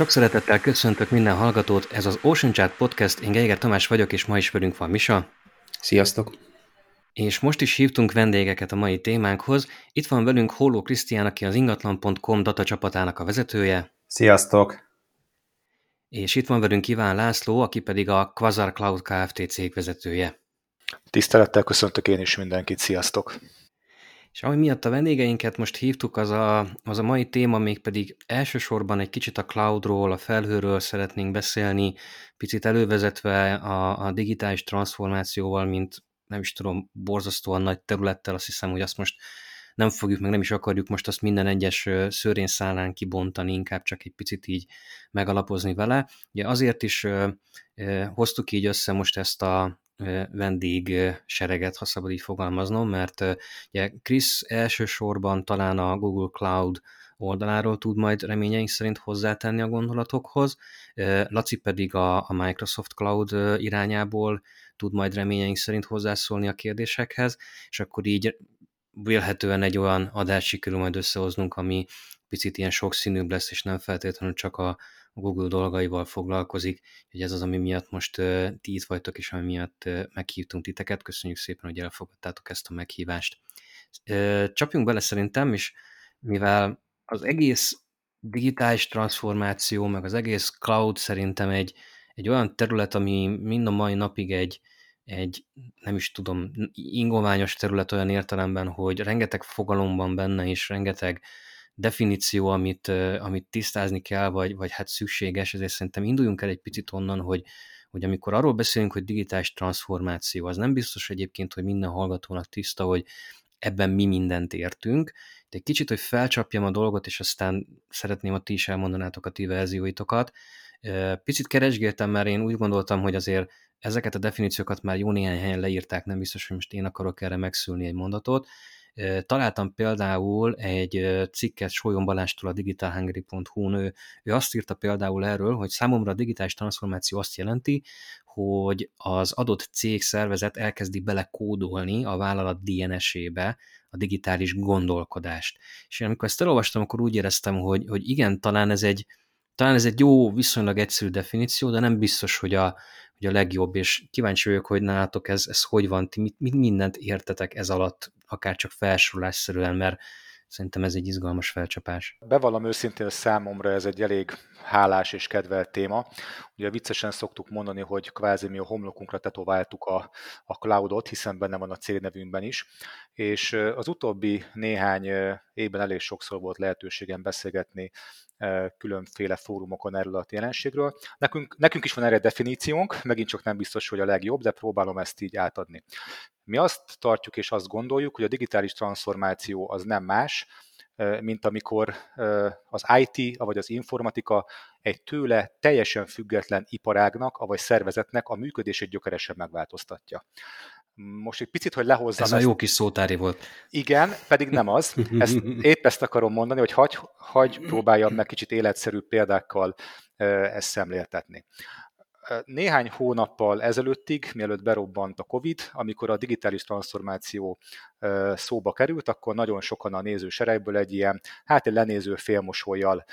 Sok szeretettel köszöntök minden hallgatót, ez az Ocean Chat Podcast, én Geiger Tamás vagyok, és ma is velünk van Misa. Sziasztok! És most is hívtunk vendégeket a mai témánkhoz. Itt van velünk Holló Krisztián, aki az ingatlan.com datacsapatának a vezetője. Sziasztok! És itt van velünk Iván László, aki pedig a Quasar Cloud Kft. cég vezetője. Tisztelettel köszöntök én is mindenkit, sziasztok! És ami miatt a vendégeinket most hívtuk, az a, az a mai téma mégpedig elsősorban egy kicsit a cloudról, a felhőről szeretnénk beszélni, picit elővezetve a, a digitális transformációval, mint nem is tudom, borzasztóan nagy területtel, azt hiszem, hogy azt most nem fogjuk, meg nem is akarjuk most azt minden egyes szőrén kibontani, inkább csak egy picit így megalapozni vele. Ugye azért is hoztuk így össze most ezt a vendég sereget, ha szabad így fogalmaznom, mert ugye Chris elsősorban talán a Google Cloud oldaláról tud majd reményeink szerint hozzátenni a gondolatokhoz, Laci pedig a, a Microsoft Cloud irányából tud majd reményeink szerint hozzászólni a kérdésekhez, és akkor így vélhetően egy olyan adást sikerül majd összehoznunk, ami picit ilyen sokszínűbb lesz, és nem feltétlenül csak a Google dolgaival foglalkozik, hogy ez az, ami miatt most uh, ti itt vagytok, és ami miatt uh, meghívtunk titeket. Köszönjük szépen, hogy elfogadtátok ezt a meghívást. Uh, csapjunk bele szerintem, és mivel az egész digitális transformáció, meg az egész cloud szerintem egy, egy olyan terület, ami mind a mai napig egy, egy, nem is tudom, ingományos terület olyan értelemben, hogy rengeteg fogalom van benne, és rengeteg definíció, amit, amit tisztázni kell, vagy, vagy hát szükséges, ezért szerintem induljunk el egy picit onnan, hogy, hogy amikor arról beszélünk, hogy digitális transformáció, az nem biztos egyébként, hogy minden hallgatónak tiszta, hogy ebben mi mindent értünk, de egy kicsit, hogy felcsapjam a dolgot, és aztán szeretném, hogy ti is elmondanátok a ti verzióitokat. Picit keresgéltem, mert én úgy gondoltam, hogy azért ezeket a definíciókat már jó néhány helyen leírták, nem biztos, hogy most én akarok erre megszülni egy mondatot. Találtam például egy cikket Sólyom Balástól a digitalhungary.hu-n, ő, ő azt írta például erről, hogy számomra a digitális transformáció azt jelenti, hogy az adott cég szervezet elkezdi belekódolni a vállalat DNS-ébe a digitális gondolkodást. És én amikor ezt elolvastam, akkor úgy éreztem, hogy, hogy igen, talán ez egy, talán ez egy jó, viszonylag egyszerű definíció, de nem biztos, hogy a, hogy a legjobb, és kíváncsi vagyok, hogy nálatok ez, ez hogy van, ti mit, mit mindent értetek ez alatt, akár csak felsorolásszerűen, mert szerintem ez egy izgalmas felcsapás. Bevallom őszintén, számomra ez egy elég hálás és kedvelt téma. Ugye viccesen szoktuk mondani, hogy kvázi mi a homlokunkra tetováltuk a, a cloudot, hiszen benne van a célnevünkben is, és az utóbbi néhány évben elég sokszor volt lehetőségem beszélgetni különféle fórumokon erről a jelenségről. Nekünk, nekünk is van erre definíciónk, megint csak nem biztos, hogy a legjobb, de próbálom ezt így átadni. Mi azt tartjuk és azt gondoljuk, hogy a digitális transformáció az nem más, mint amikor az IT, vagy az informatika egy tőle teljesen független iparágnak, vagy szervezetnek a működését gyökeresen megváltoztatja. Most egy picit, hogy lehozzam. Ez ezt. a jó kis szótári volt. Igen, pedig nem az. Ezt, épp ezt akarom mondani, hogy hagy, hagy próbáljam meg kicsit életszerű példákkal ezt szemléltetni. Néhány hónappal ezelőttig, mielőtt berobbant a COVID, amikor a digitális transformáció szóba került, akkor nagyon sokan a nézőseregből egy ilyen, hát egy lenéző félmosolyjal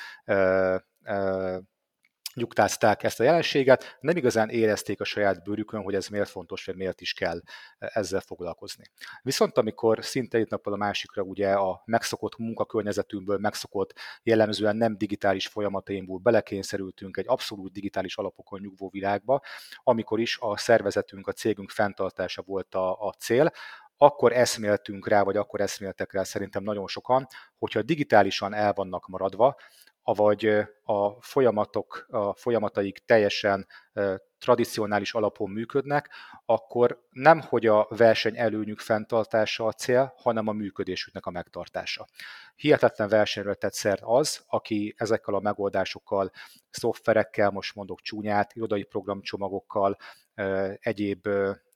nyugtázták ezt a jelenséget, nem igazán érezték a saját bőrükön, hogy ez miért fontos, vagy miért is kell ezzel foglalkozni. Viszont amikor szinte egy nappal a másikra ugye a megszokott munkakörnyezetünkből, megszokott jellemzően nem digitális folyamatainkból belekényszerültünk egy abszolút digitális alapokon nyugvó világba, amikor is a szervezetünk, a cégünk fenntartása volt a, a cél, akkor eszméltünk rá, vagy akkor eszméltek rá szerintem nagyon sokan, hogyha digitálisan el vannak maradva, avagy a folyamatok, a folyamataik teljesen tradicionális alapon működnek, akkor nem hogy a verseny előnyük fenntartása a cél, hanem a működésüknek a megtartása. Hihetetlen versenyről tett szert az, aki ezekkel a megoldásokkal, szoftverekkel, most mondok csúnyát, irodai programcsomagokkal, egyéb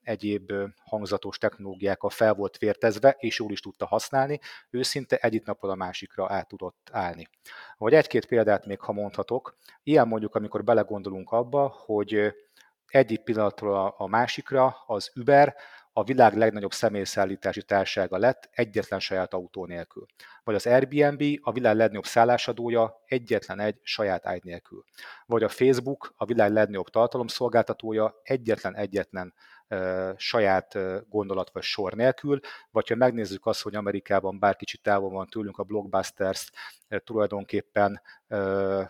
egyéb hangzatos technológiákkal fel volt vértezve, és jól is tudta használni, őszinte egyik napról a másikra át tudott állni. Vagy egy-két példát még, ha mondhatok, ilyen mondjuk, amikor belegondolunk abba, hogy egyik pillanatról a másikra az Uber a világ legnagyobb személyszállítási társága lett egyetlen saját autó nélkül. Vagy az Airbnb a világ legnagyobb szállásadója egyetlen egy saját ágy nélkül. Vagy a Facebook, a világ legnagyobb tartalomszolgáltatója egyetlen egyetlen saját gondolat vagy sor nélkül, vagy ha megnézzük azt, hogy Amerikában bár kicsit távol van tőlünk a blockbusters, tulajdonképpen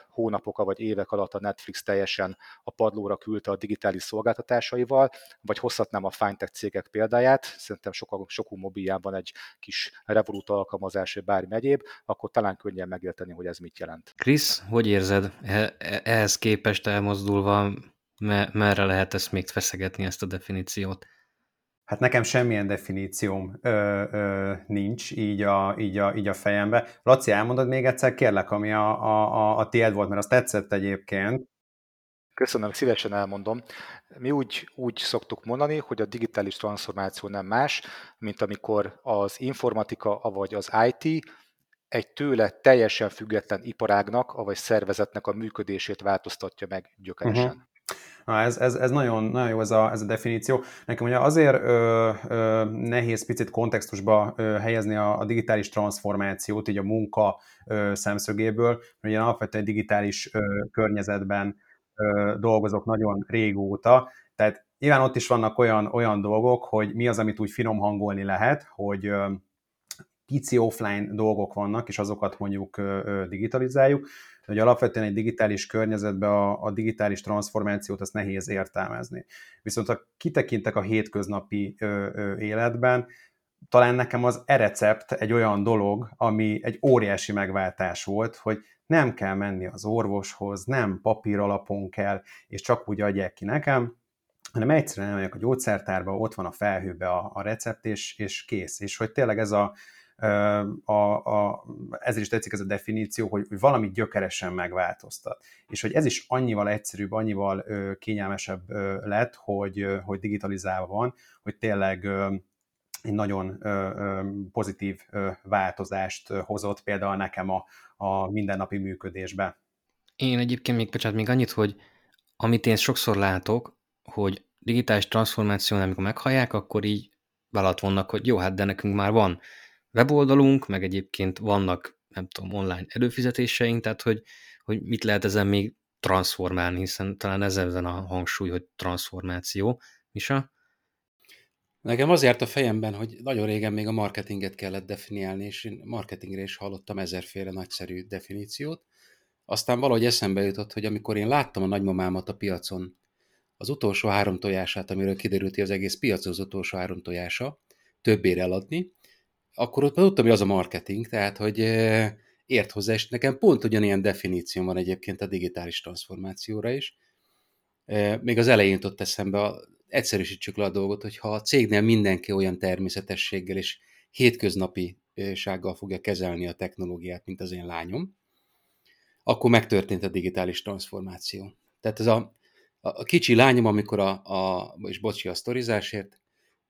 hónapok vagy évek alatt a Netflix teljesen a padlóra küldte a digitális szolgáltatásaival, vagy hozhatnám a fintech cégek példáját, szerintem sokak, sokunk mobiljában egy kis Revolut alkalmazás, vagy bármi egyéb, akkor talán könnyen megérteni, hogy ez mit jelent. Krisz, hogy érzed e-, e-, ehhez képest elmozdulva merre lehet ezt még feszegetni, ezt a definíciót? Hát nekem semmilyen definícióm ö, ö, nincs így a, így, a, így a fejembe. Laci, elmondod még egyszer, kérlek, ami a, a, a tiéd volt, mert azt tetszett egyébként. Köszönöm, szívesen elmondom. Mi úgy, úgy szoktuk mondani, hogy a digitális transformáció nem más, mint amikor az informatika, vagy az IT egy tőle teljesen független iparágnak, vagy szervezetnek a működését változtatja meg gyökeresen. Uh-huh. Na, ez, ez, ez nagyon, nagyon jó ez a, ez a definíció. Nekem ugye azért ö, ö, nehéz picit kontextusba ö, helyezni a, a digitális transformációt, így a munka ö, szemszögéből, mert ugye alapvetően digitális ö, környezetben ö, dolgozok nagyon régóta, tehát nyilván ott is vannak olyan, olyan dolgok, hogy mi az, amit úgy finom hangolni lehet, hogy ö, pici offline dolgok vannak, és azokat mondjuk digitalizáljuk, hogy alapvetően egy digitális környezetben a, a digitális transformációt azt nehéz értelmezni. Viszont ha kitekintek a hétköznapi ö, ö, életben, talán nekem az e-recept egy olyan dolog, ami egy óriási megváltás volt, hogy nem kell menni az orvoshoz, nem papír alapon kell, és csak úgy adják ki nekem, hanem egyszerűen elmegyek a gyógyszertárba, ott van a felhőbe a, a recept, és, és kész. És hogy tényleg ez a, a, a, ezért is tetszik ez a definíció, hogy, hogy valami gyökeresen megváltoztat. És hogy ez is annyival egyszerűbb, annyival ö, kényelmesebb ö, lett, hogy, ö, hogy digitalizálva van, hogy tényleg ö, egy nagyon ö, ö, pozitív ö, változást hozott például nekem a, a mindennapi működésbe. Én egyébként még, bocsánat, még annyit, hogy amit én sokszor látok, hogy digitális transformáció, amikor meghallják, akkor így vállalat vannak, hogy jó, hát de nekünk már van weboldalunk, meg egyébként vannak, nem tudom, online előfizetéseink, tehát hogy, hogy mit lehet ezen még transformálni, hiszen talán ez ezen a hangsúly, hogy transformáció. Misa? Nekem az járt a fejemben, hogy nagyon régen még a marketinget kellett definiálni, és én marketingre is hallottam ezerféle nagyszerű definíciót. Aztán valahogy eszembe jutott, hogy amikor én láttam a nagymamámat a piacon, az utolsó három tojását, amiről kiderült, hogy az egész piac az utolsó három tojása, többére eladni, akkor ott már tudtam, hogy az a marketing, tehát hogy ért hozzá, és nekem pont ugyanilyen definíció van egyébként a digitális transformációra is. Még az elején jutott eszembe, egyszerűsítsük le a dolgot, hogy ha a cégnél mindenki olyan természetességgel és hétköznapi sággal fogja kezelni a technológiát, mint az én lányom, akkor megtörtént a digitális transformáció. Tehát ez a, a kicsi lányom, amikor a, a és bocsi a sztorizásért,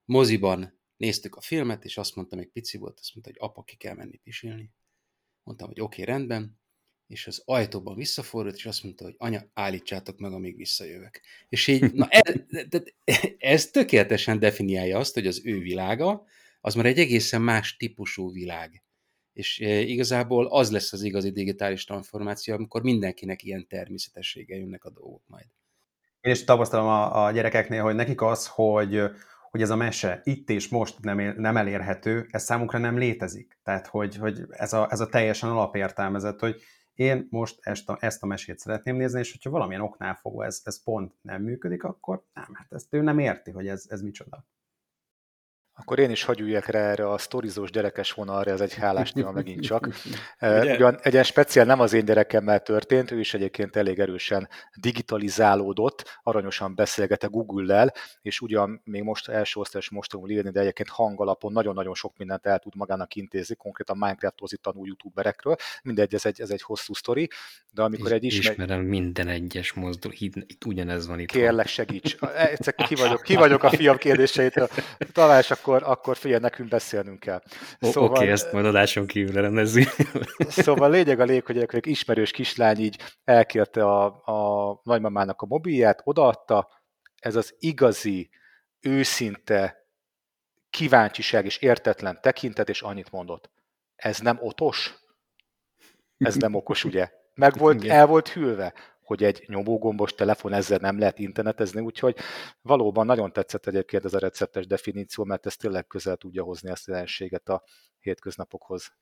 moziban Néztük a filmet, és azt mondta, még pici volt, azt mondta, hogy apa, ki kell menni pisilni. Mondtam, hogy oké, okay, rendben, és az ajtóban visszafordult, és azt mondta, hogy anya, állítsátok meg, amíg visszajövök. És így, na ez, ez tökéletesen definiálja azt, hogy az ő világa, az már egy egészen más típusú világ. És e, igazából az lesz az igazi digitális transformáció, amikor mindenkinek ilyen természetessége jönnek a dolgok majd. Én is tapasztalom a, a gyerekeknél, hogy nekik az, hogy hogy ez a mese itt és most nem, nem elérhető, ez számukra nem létezik. Tehát, hogy, hogy ez, a, ez a teljesen alapértelmezett, hogy én most ezt a, ezt a mesét szeretném nézni, és hogyha valamilyen oknál fogva ez, ez pont nem működik, akkor nem, hát ezt ő nem érti, hogy ez, ez micsoda. Akkor én is hagyuljak rá erre a sztorizós gyerekes vonalra, ez egy hálás téma megint csak. Ugyan egy ilyen speciál nem az én gyerekemmel történt, ő is egyébként elég erősen digitalizálódott, aranyosan beszélget a Google-lel, és ugyan még most első osztályos most tanul írni, de egyébként hangalapon nagyon-nagyon sok mindent el tud magának intézni, konkrétan Minecraftozni tanul youtuberekről, mindegy, ez egy, ez egy hosszú sztori, de amikor egy ismer... Ismerem minden egyes mozdul, itt ugyanez van itt. Kérlek, segíts. Egyszer ki vagyok, ki vagyok a fiam kérdéseitől. Talán akkor, akkor figyelj, nekünk beszélnünk kell. Szóval, Oké, okay, ezt majd adáson kívül rendezzük. Szóval lényeg a lég, hogy egy ismerős kislány így elkérte a, a nagymamának a mobilját, odaadta, ez az igazi, őszinte kíváncsiság és értetlen tekintet, és annyit mondott. Ez nem otos? Ez nem okos, ugye? Meg volt, el volt hűlve hogy egy nyomógombos telefon ezzel nem lehet internetezni, úgyhogy valóban nagyon tetszett egyébként ez a receptes definíció, mert ez tényleg közel tudja hozni ezt a jelenséget a hétköznapokhoz.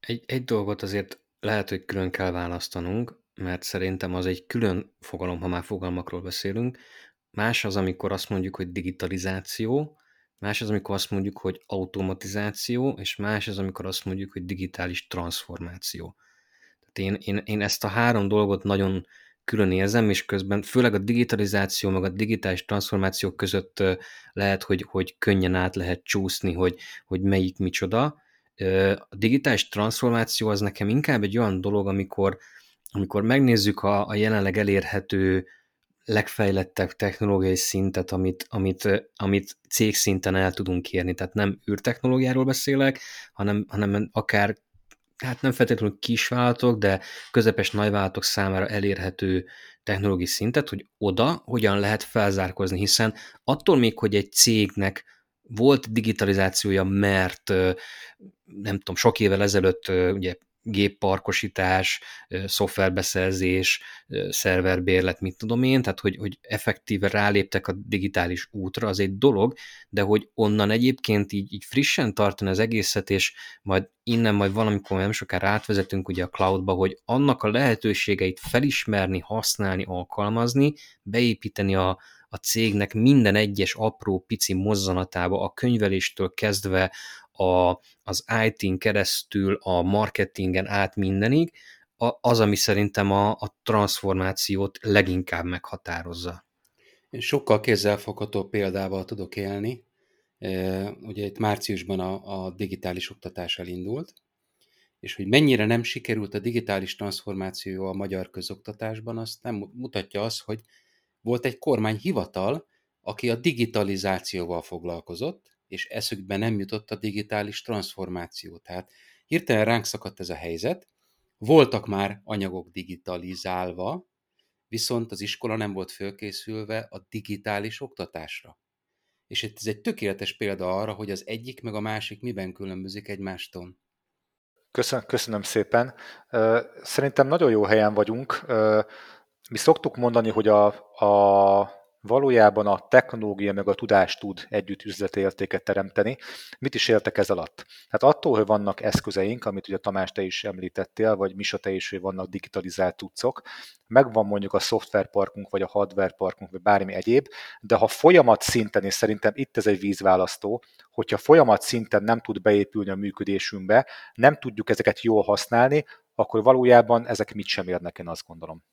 Egy, egy dolgot azért lehet, hogy külön kell választanunk, mert szerintem az egy külön fogalom, ha már fogalmakról beszélünk. Más az, amikor azt mondjuk, hogy digitalizáció, más az, amikor azt mondjuk, hogy automatizáció, és más az, amikor azt mondjuk, hogy digitális transformáció. Én, én, én ezt a három dolgot nagyon külön érzem, és közben főleg a digitalizáció, meg a digitális transformáció között lehet, hogy, hogy könnyen át lehet csúszni, hogy, hogy melyik micsoda. A digitális transformáció az nekem inkább egy olyan dolog, amikor, amikor megnézzük a, a jelenleg elérhető legfejlettebb technológiai szintet, amit, amit, amit cégszinten el tudunk érni. Tehát nem űrtechnológiáról beszélek, hanem, hanem akár hát nem feltétlenül kisvállalatok, de közepes nagyvállalatok számára elérhető technológiai szintet, hogy oda hogyan lehet felzárkozni, hiszen attól még, hogy egy cégnek volt digitalizációja, mert nem tudom, sok évvel ezelőtt ugye gépparkosítás, szoftverbeszerzés, szerverbérlet, mit tudom én, tehát hogy, hogy effektíve ráléptek a digitális útra, az egy dolog, de hogy onnan egyébként így, így frissen tartani az egészet, és majd innen majd valamikor nem sokára átvezetünk ugye a cloudba, hogy annak a lehetőségeit felismerni, használni, alkalmazni, beépíteni a, a cégnek minden egyes apró pici mozzanatába, a könyveléstől kezdve a, az IT-n keresztül a marketingen át mindenig, az, ami szerintem a, a transformációt leginkább meghatározza. Én sokkal kézzelfogható példával tudok élni. E, ugye itt márciusban a, a digitális oktatás elindult, és hogy mennyire nem sikerült a digitális transformáció a magyar közoktatásban, azt nem mutatja az, hogy volt egy kormányhivatal, aki a digitalizációval foglalkozott, és eszükbe nem jutott a digitális transformáció. Tehát hirtelen ránk szakadt ez a helyzet, voltak már anyagok digitalizálva, viszont az iskola nem volt fölkészülve a digitális oktatásra. És ez egy tökéletes példa arra, hogy az egyik meg a másik miben különbözik egymástól. Köszönöm, köszönöm szépen. Szerintem nagyon jó helyen vagyunk. Mi szoktuk mondani, hogy a, a valójában a technológia meg a tudás tud együtt üzletértéket teremteni. Mit is értek ez alatt? Hát attól, hogy vannak eszközeink, amit ugye Tamás te is említettél, vagy Misa te is, hogy vannak digitalizált tudcok, megvan mondjuk a szoftverparkunk, vagy a hardwareparkunk, vagy bármi egyéb, de ha folyamat szinten, és szerintem itt ez egy vízválasztó, hogyha folyamat szinten nem tud beépülni a működésünkbe, nem tudjuk ezeket jól használni, akkor valójában ezek mit sem érnek, én azt gondolom.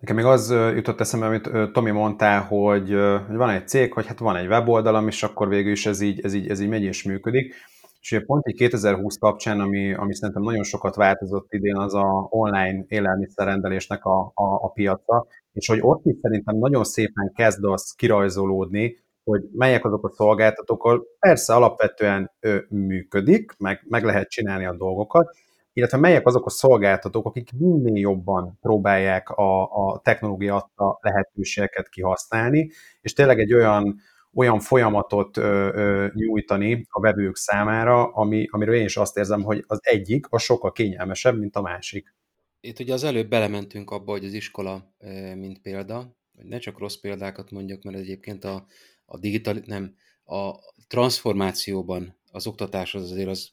Nekem még az jutott eszembe, amit Tomi mondta, hogy, hogy van egy cég, hogy hát van egy weboldalam, és akkor végül is ez így, ez így, ez így megy és működik. És ugye pont egy 2020 kapcsán, ami, ami szerintem nagyon sokat változott idén, az a online élelmiszerrendelésnek a, a, a piaca, és hogy ott is szerintem nagyon szépen kezd az kirajzolódni, hogy melyek azok a szolgáltatók, ahol persze alapvetően ő működik, meg, meg lehet csinálni a dolgokat, illetve melyek azok a szolgáltatók, akik minél jobban próbálják a, a technológia adta lehetőségeket kihasználni, és tényleg egy olyan, olyan folyamatot ö, ö, nyújtani a vevők számára, ami, amiről én is azt érzem, hogy az egyik a sokkal kényelmesebb, mint a másik. Itt ugye az előbb belementünk abba, hogy az iskola, mint példa, ne csak rossz példákat mondjak, mert egyébként a, a digital, nem, a transformációban az oktatás az azért az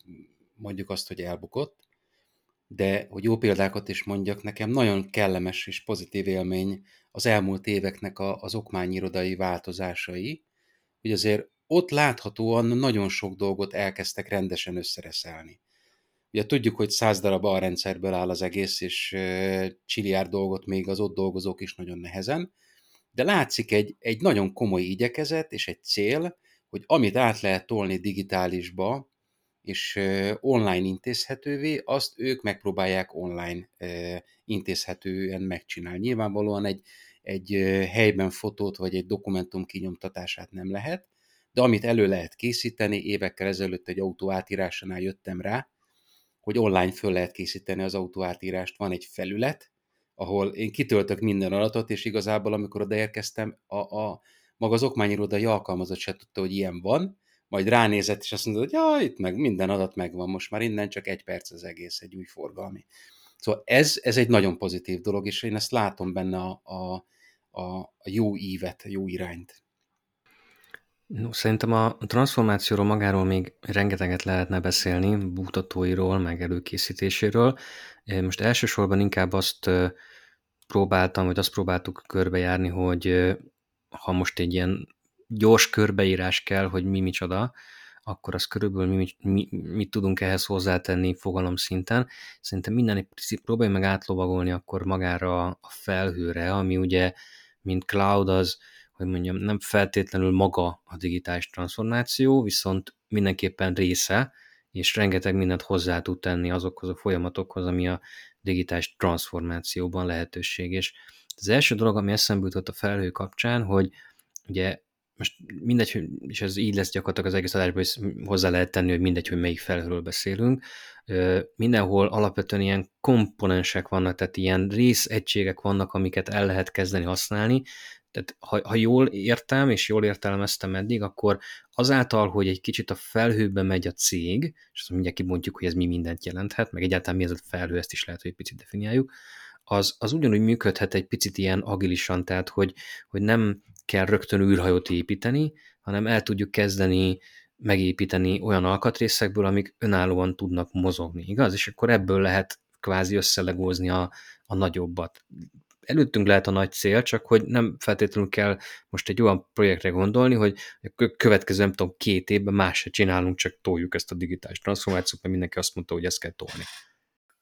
mondjuk azt, hogy elbukott, de hogy jó példákat is mondjak, nekem nagyon kellemes és pozitív élmény az elmúlt éveknek a, az okmányirodai változásai, hogy azért ott láthatóan nagyon sok dolgot elkezdtek rendesen összereszelni. Ugye tudjuk, hogy száz darab A rendszerből áll az egész, és csiliárd dolgot még az ott dolgozók is nagyon nehezen, de látszik egy, egy nagyon komoly igyekezet és egy cél, hogy amit át lehet tolni digitálisba, és online intézhetővé, azt ők megpróbálják online intézhetően megcsinálni. Nyilvánvalóan egy, egy helyben fotót vagy egy dokumentum kinyomtatását nem lehet, de amit elő lehet készíteni, évekkel ezelőtt egy autó átírásánál jöttem rá, hogy online föl lehet készíteni az autó átírást. Van egy felület, ahol én kitöltök minden adatot, és igazából amikor odaérkeztem, a, a maga az okmányirodai alkalmazott se tudta, hogy ilyen van, majd ránézett, és azt mondta, hogy ja, itt meg minden adat megvan, most már innen csak egy perc az egész, egy új forgalmi. Szóval ez, ez egy nagyon pozitív dolog, és én ezt látom benne a, a, a, a jó ívet, a jó irányt. No, szerintem a transformációról magáról még rengeteget lehetne beszélni, bútatóiról, meg előkészítéséről. Most elsősorban inkább azt próbáltam, vagy azt próbáltuk körbejárni, hogy ha most egy ilyen gyors körbeírás kell, hogy mi micsoda, akkor az körülbelül mi, mi, mit tudunk ehhez hozzátenni fogalom szinten. Szerintem minden egy picit próbálj meg átlovagolni akkor magára a felhőre, ami ugye, mint cloud az, hogy mondjam, nem feltétlenül maga a digitális transformáció, viszont mindenképpen része, és rengeteg mindent hozzá tud tenni azokhoz a folyamatokhoz, ami a digitális transformációban lehetőség. És az első dolog, ami eszembe jutott a felhő kapcsán, hogy ugye most mindegy, és ez így lesz gyakorlatilag az egész adásban, hozzá lehet tenni, hogy mindegy, hogy melyik felhőről beszélünk. Mindenhol alapvetően ilyen komponensek vannak, tehát ilyen részegységek vannak, amiket el lehet kezdeni használni, tehát ha, ha jól értem, és jól értelmeztem eddig, akkor azáltal, hogy egy kicsit a felhőbe megy a cég, és azt mindjárt kibontjuk, hogy ez mi mindent jelenthet, meg egyáltalán mi ez a felhő, ezt is lehet, hogy egy picit definiáljuk, az, az ugyanúgy működhet egy picit ilyen agilisan, tehát hogy, hogy nem kell rögtön űrhajót építeni, hanem el tudjuk kezdeni megépíteni olyan alkatrészekből, amik önállóan tudnak mozogni, igaz? És akkor ebből lehet kvázi összelegózni a, a nagyobbat előttünk lehet a nagy cél, csak hogy nem feltétlenül kell most egy olyan projektre gondolni, hogy a következő, nem tudom, két évben más se csinálunk, csak toljuk ezt a digitális transformációt, mert mindenki azt mondta, hogy ezt kell tolni.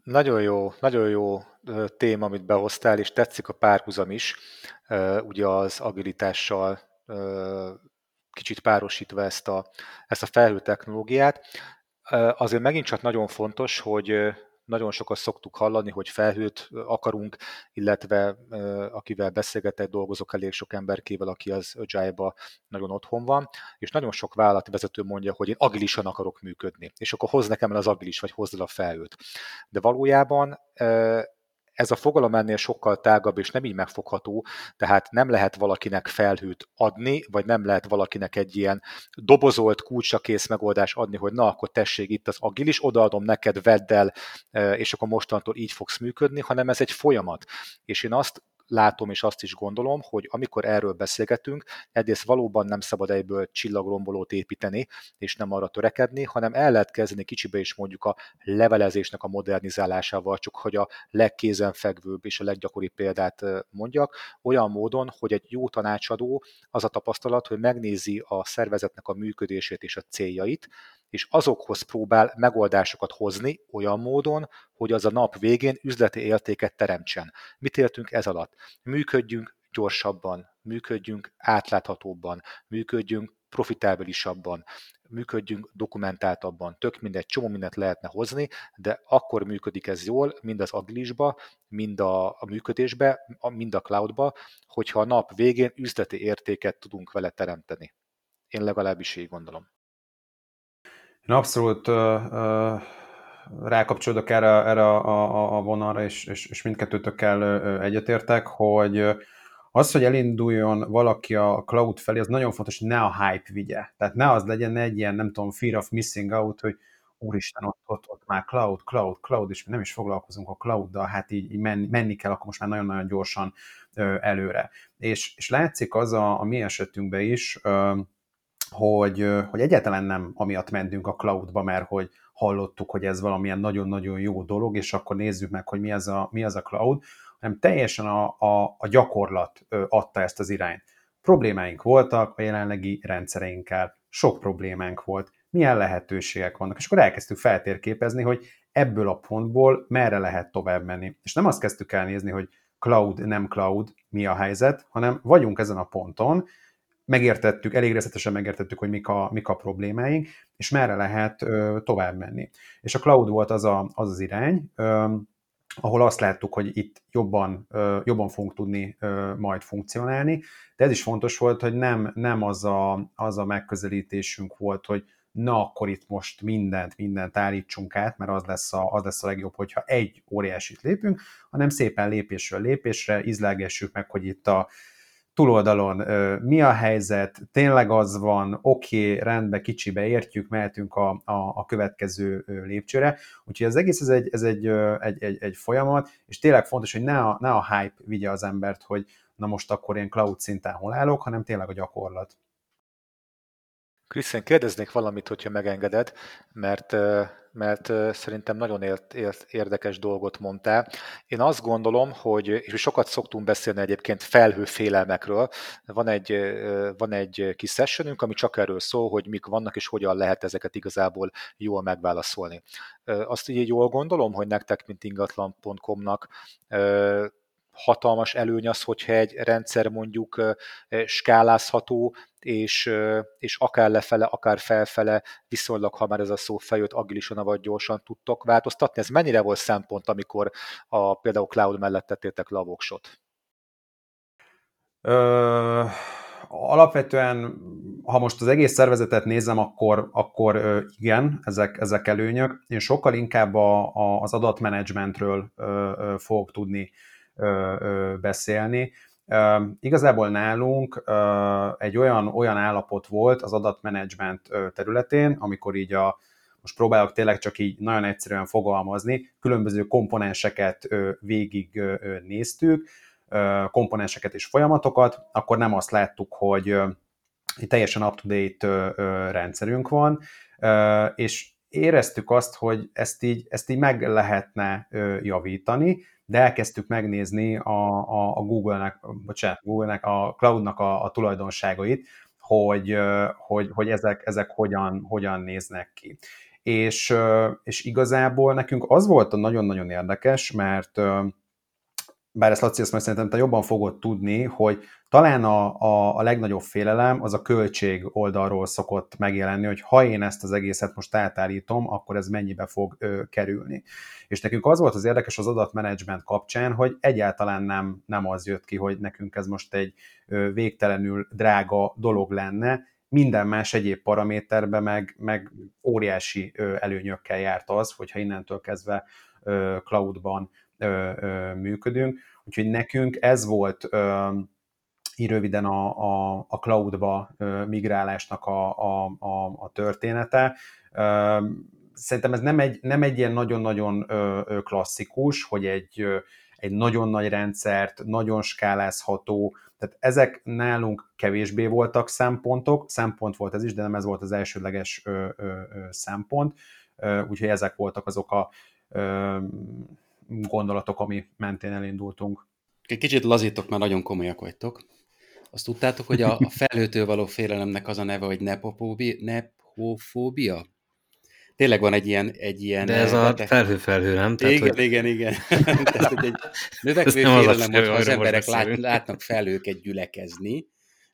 Nagyon jó, nagyon jó téma, amit behoztál, és tetszik a párhuzam is, ugye az agilitással kicsit párosítva ezt a, ezt a felhő technológiát. Azért megint csak nagyon fontos, hogy nagyon sokat szoktuk hallani, hogy felhőt akarunk, illetve akivel beszélgetek, dolgozok elég sok emberkével, aki az Agile-ba nagyon otthon van, és nagyon sok vállalatvezető mondja, hogy én agilisan akarok működni, és akkor hoz nekem el az agilis, vagy hozd el a felhőt. De valójában ez a fogalom ennél sokkal tágabb és nem így megfogható, tehát nem lehet valakinek felhőt adni, vagy nem lehet valakinek egy ilyen dobozolt, kulcsra kész megoldás adni, hogy na, akkor tessék itt az agilis, odaadom neked, vedd el, és akkor mostantól így fogsz működni, hanem ez egy folyamat. És én azt látom és azt is gondolom, hogy amikor erről beszélgetünk, egyrészt valóban nem szabad egyből csillagrombolót építeni, és nem arra törekedni, hanem el lehet kezdeni kicsibe is mondjuk a levelezésnek a modernizálásával, csak hogy a legkézenfekvőbb és a leggyakoribb példát mondjak, olyan módon, hogy egy jó tanácsadó az a tapasztalat, hogy megnézi a szervezetnek a működését és a céljait, és azokhoz próbál megoldásokat hozni olyan módon, hogy az a nap végén üzleti értéket teremtsen. Mit éltünk ez alatt? Működjünk gyorsabban, működjünk átláthatóbban, működjünk profitábilisabban, működjünk dokumentáltabban. Tök mindegy, csomó mindent lehetne hozni, de akkor működik ez jól, mind az agilisba, mind a, a működésbe, mind a cloudba, hogyha a nap végén üzleti értéket tudunk vele teremteni. Én legalábbis így gondolom. Én abszolút uh, uh, rákapcsolódok erre, erre a, a, a vonalra, és, és, és mindkettőtökkel egyetértek, hogy az, hogy elinduljon valaki a cloud felé, az nagyon fontos, hogy ne a hype vigye. Tehát ne az legyen egy ilyen, nem tudom, fear of missing out, hogy úristen, ott, ott, ott már cloud, cloud, cloud, és mi nem is foglalkozunk a clouddal, hát így, így menni, menni kell, akkor most már nagyon-nagyon gyorsan ö, előre. És, és látszik az a, a mi esetünkben is, ö, hogy, hogy egyáltalán nem amiatt mentünk a cloudba, mert hogy hallottuk, hogy ez valamilyen nagyon-nagyon jó dolog, és akkor nézzük meg, hogy mi az a, mi az a cloud, hanem teljesen a, a, a gyakorlat adta ezt az irányt. Problémáink voltak a jelenlegi rendszereinkkel, sok problémánk volt, milyen lehetőségek vannak, és akkor elkezdtük feltérképezni, hogy ebből a pontból merre lehet tovább menni. És nem azt kezdtük el nézni, hogy cloud, nem cloud, mi a helyzet, hanem vagyunk ezen a ponton, megértettük, elég részletesen megértettük, hogy mik a, mik a problémáink, és merre lehet ö, tovább menni. És a cloud volt az a, az, az irány, ö, ahol azt láttuk, hogy itt jobban, ö, jobban fogunk tudni ö, majd funkcionálni, de ez is fontos volt, hogy nem, nem az, a, az a megközelítésünk volt, hogy na akkor itt most mindent, mindent állítsunk át, mert az lesz a, az lesz a legjobb, hogyha egy óriásit lépünk, hanem szépen lépésről lépésre izlágessük meg, hogy itt a túloldalon mi a helyzet, tényleg az van, oké, okay, rendben, kicsibe értjük, mehetünk a, a, a következő lépcsőre. Úgyhogy az egész ez egy, ez egy, egy, egy, egy folyamat, és tényleg fontos, hogy ne a, ne a hype vigye az embert, hogy na most akkor én cloud szinten hol állok, hanem tényleg a gyakorlat. Krisztián, kérdeznék valamit, hogyha megengeded, mert mert szerintem nagyon ért, ért, érdekes dolgot mondtál. Én azt gondolom, hogy, és sokat szoktunk beszélni egyébként felhőfélelmekről, van egy, van egy kis sessionünk, ami csak erről szól, hogy mik vannak, és hogyan lehet ezeket igazából jól megválaszolni. Azt így jól gondolom, hogy nektek, mint ingatlan.com-nak hatalmas előny az, hogyha egy rendszer mondjuk skálázható, és, és akár lefele, akár felfele viszonylag, ha már ez a szó feljött, agilisan vagy gyorsan tudtok változtatni. Ez mennyire volt szempont, amikor a, például cloud mellett tettétek le a? Ö, alapvetően, ha most az egész szervezetet nézem, akkor, akkor igen, ezek, ezek előnyök. Én sokkal inkább a, a, az adatmenedzsmentről fogok tudni beszélni. Igazából nálunk egy olyan, olyan állapot volt az adatmenedzsment területén, amikor így a, most próbálok tényleg csak így nagyon egyszerűen fogalmazni, különböző komponenseket végig néztük, komponenseket és folyamatokat, akkor nem azt láttuk, hogy teljesen up-to-date rendszerünk van, és éreztük azt, hogy ezt így, ezt így meg lehetne javítani, de elkezdtük megnézni a, a, a Google-nek, bocsánat, Google-nek, a cloud-nak a, a tulajdonságait, hogy, hogy, hogy ezek, ezek hogyan, hogyan néznek ki. És, és igazából nekünk az volt a nagyon-nagyon érdekes, mert bár ezt Laci, ezt majd szerintem te jobban fogod tudni, hogy talán a, a, a legnagyobb félelem az a költség oldalról szokott megjelenni, hogy ha én ezt az egészet most átállítom, akkor ez mennyibe fog ö, kerülni. És nekünk az volt az érdekes az adatmenedzsment kapcsán, hogy egyáltalán nem, nem az jött ki, hogy nekünk ez most egy ö, végtelenül drága dolog lenne, minden más egyéb paraméterben meg, meg óriási ö, előnyökkel járt az, hogyha innentől kezdve cloudban ö, ö, működünk. Úgyhogy nekünk ez volt ö, így röviden a, a, a cloudba migrálásnak a, a, a, a története. Szerintem ez nem egy, nem egy ilyen nagyon-nagyon klasszikus, hogy egy, egy nagyon nagy rendszert, nagyon skálázható, tehát ezek nálunk kevésbé voltak szempontok, szempont volt ez is, de nem ez volt az ö, szempont, úgyhogy ezek voltak azok a gondolatok, ami mentén elindultunk. Egy kicsit lazítok, mert nagyon komolyak vagytok. Azt tudtátok, hogy a, a felhőtől való félelemnek az a neve, hogy nepofóbia? Tényleg van egy ilyen... Egy ilyen De ez a felhő-felhő, nem? Tehát, igen, hogy... igen, igen. Tehát, hogy egy növekvő félelem, hogyha az emberek lát, látnak felhőket gyülekezni,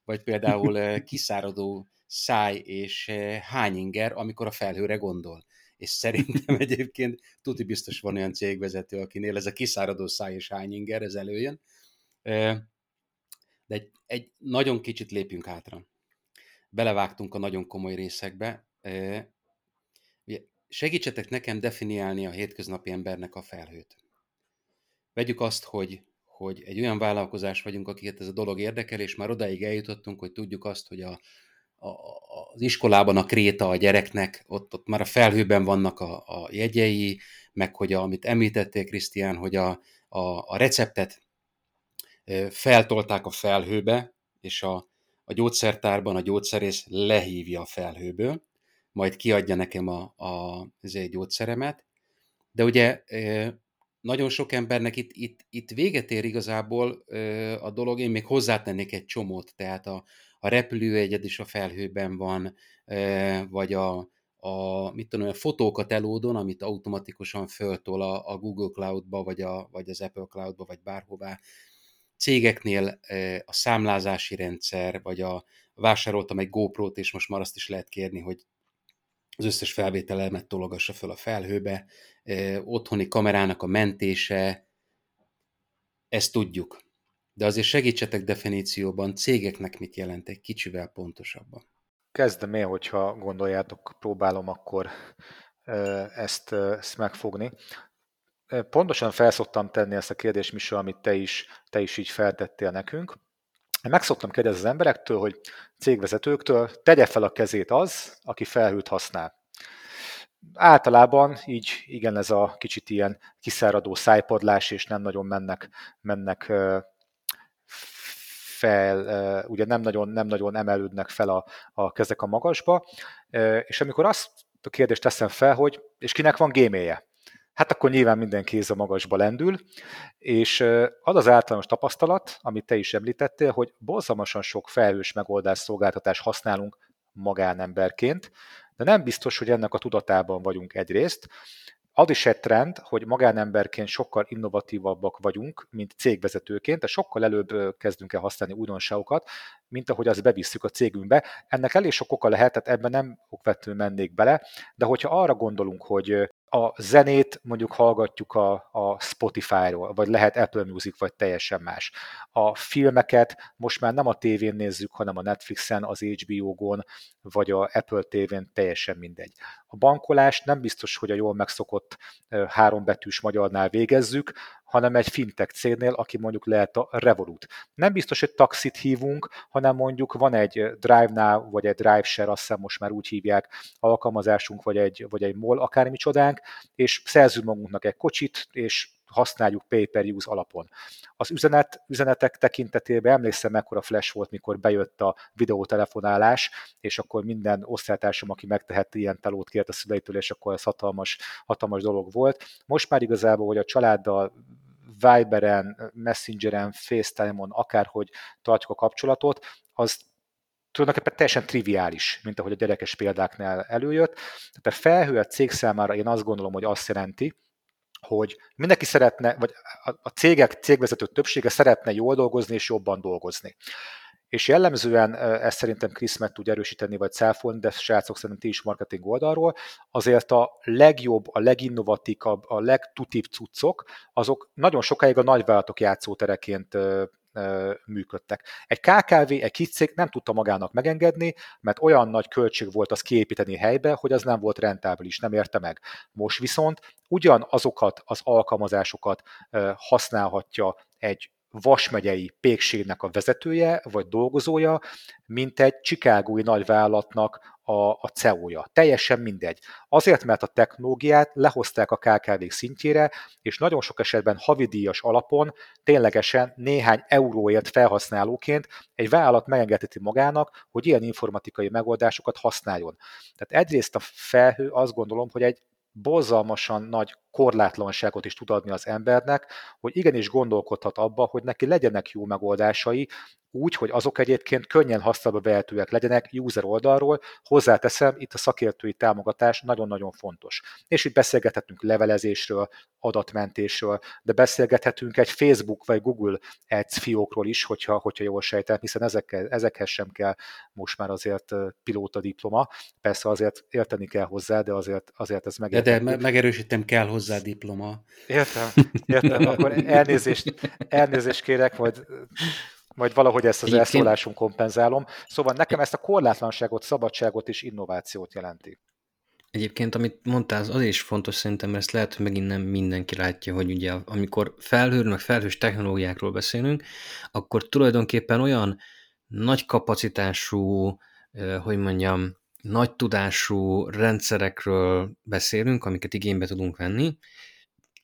vagy például kiszáradó száj és hányinger, amikor a felhőre gondol és szerintem egyébként tuti biztos van olyan cégvezető, akinél ez a kiszáradó száj és hányinger, ez előjön. De egy, egy nagyon kicsit lépjünk hátra. Belevágtunk a nagyon komoly részekbe. Segítsetek nekem definiálni a hétköznapi embernek a felhőt. Vegyük azt, hogy, hogy egy olyan vállalkozás vagyunk, akiket ez a dolog érdekel, és már odáig eljutottunk, hogy tudjuk azt, hogy a, az iskolában a kréta a gyereknek, ott, ott már a felhőben vannak a, a jegyei, meg hogy a, amit említettél, Krisztián, hogy a, a, a receptet feltolták a felhőbe, és a, a gyógyszertárban a gyógyszerész lehívja a felhőből, majd kiadja nekem a, a, az egy gyógyszeremet. De ugye nagyon sok embernek itt, itt, itt véget ér igazából a dolog, én még hozzátennék egy csomót, tehát a, a repülőegyed is a felhőben van, vagy a, a, mit tudom, a fotókat elódon, amit automatikusan föltol a, a Google Cloudba, vagy, a, vagy az Apple Cloudba, vagy bárhová. Cégeknél a számlázási rendszer, vagy a vásároltam egy GoPro-t, és most már azt is lehet kérni, hogy az összes felvételemet tologassa föl a felhőbe, otthoni kamerának a mentése, ezt tudjuk. De azért segítsetek definícióban, cégeknek mit jelent egy kicsivel pontosabban. Kezdem én, hogyha gondoljátok, próbálom akkor ezt, ezt megfogni. Pontosan felszoktam tenni ezt a kérdést, Misa, amit te is, te is így feltettél nekünk. meg szoktam kérdezni az emberektől, hogy cégvezetőktől, tegye fel a kezét az, aki felhőt használ. Általában így igen, ez a kicsit ilyen kiszáradó szájpadlás, és nem nagyon mennek, mennek fel, ugye nem nagyon, nem nagyon emelődnek fel a, a kezek a magasba, és amikor azt a kérdést teszem fel, hogy és kinek van géméje? Hát akkor nyilván minden kéz a magasba lendül, és az az általános tapasztalat, amit te is említettél, hogy borzalmasan sok felhős megoldás szolgáltatást használunk magánemberként, de nem biztos, hogy ennek a tudatában vagyunk egyrészt, az is egy trend, hogy magánemberként sokkal innovatívabbak vagyunk, mint cégvezetőként, de sokkal előbb kezdünk el használni újdonságokat, mint ahogy azt bevisszük a cégünkbe. Ennek elég sok oka lehet, tehát ebben nem okvetlenül mennék bele, de hogyha arra gondolunk, hogy a zenét mondjuk hallgatjuk a, a Spotify-ról, vagy lehet Apple Music, vagy teljesen más. A filmeket most már nem a tévén nézzük, hanem a Netflixen, az HBO-gon, vagy a Apple tévén, teljesen mindegy. A bankolást nem biztos, hogy a jól megszokott hárombetűs magyarnál végezzük, hanem egy fintech cégnél, aki mondjuk lehet a Revolut. Nem biztos, hogy taxit hívunk, hanem mondjuk van egy DriveNow, vagy egy DriveShare, azt hiszem most már úgy hívják, alkalmazásunk, vagy egy, vagy egy MOL, akármi csodánk, és szerzünk magunknak egy kocsit, és használjuk pay-per-use alapon. Az üzenet, üzenetek tekintetében emlékszem, mekkora flash volt, mikor bejött a videótelefonálás, és akkor minden osztálytársam, aki megtehette ilyen telót, kért a szüleitől, és akkor ez hatalmas, hatalmas dolog volt. Most már igazából, hogy a családdal Viberen, Messengeren, FaceTime-on, akárhogy tartjuk a kapcsolatot, az tulajdonképpen teljesen triviális, mint ahogy a gyerekes példáknál előjött. Tehát a felhő a cég számára én azt gondolom, hogy azt jelenti, hogy mindenki szeretne, vagy a cégek, cégvezetők többsége szeretne jól dolgozni és jobban dolgozni. És jellemzően ezt szerintem Krisz meg tud erősíteni, vagy cáfolni, de srácok szerintem ti is marketing oldalról, azért a legjobb, a leginnovatívabb, a legtutibb cuccok, azok nagyon sokáig a nagyvállalatok játszótereként működtek. Egy KKV, egy kis cég nem tudta magának megengedni, mert olyan nagy költség volt az kiépíteni helybe, hogy az nem volt rentábilis, nem érte meg. Most viszont ugyanazokat az alkalmazásokat használhatja egy Vasmegyei pékségnek a vezetője vagy dolgozója, mint egy csikágói nagyvállalatnak a, a CEO-ja. Teljesen mindegy. Azért, mert a technológiát lehozták a kkv szintjére, és nagyon sok esetben havidíjas alapon ténylegesen néhány euróért felhasználóként egy vállalat megengedheti magának, hogy ilyen informatikai megoldásokat használjon. Tehát egyrészt a felhő azt gondolom, hogy egy borzalmasan nagy korlátlanságot is tud adni az embernek, hogy igenis gondolkodhat abba, hogy neki legyenek jó megoldásai, úgy, hogy azok egyébként könnyen használba vehetőek legyenek user oldalról. Hozzáteszem, itt a szakértői támogatás nagyon-nagyon fontos. És itt beszélgethetünk levelezésről, adatmentésről, de beszélgethetünk egy Facebook vagy Google Ads fiókról is, hogyha, hogyha jól sejtem, hiszen ezekkel, ezekhez sem kell most már azért pilóta diploma. Persze azért érteni kell hozzá, de azért, azért ez meg. De, de megerősítem, kell hozzá diploma. Értem, értem. Akkor elnézést, elnézést kérek, majd majd valahogy ezt az elszólásunk kompenzálom. Szóval nekem ezt a korlátlanságot, szabadságot és innovációt jelenti. Egyébként, amit mondtál, az is fontos szerintem, mert ezt lehet, hogy megint nem mindenki látja, hogy ugye amikor felhőről, meg felhős technológiákról beszélünk, akkor tulajdonképpen olyan nagy kapacitású, hogy mondjam, nagy tudású rendszerekről beszélünk, amiket igénybe tudunk venni,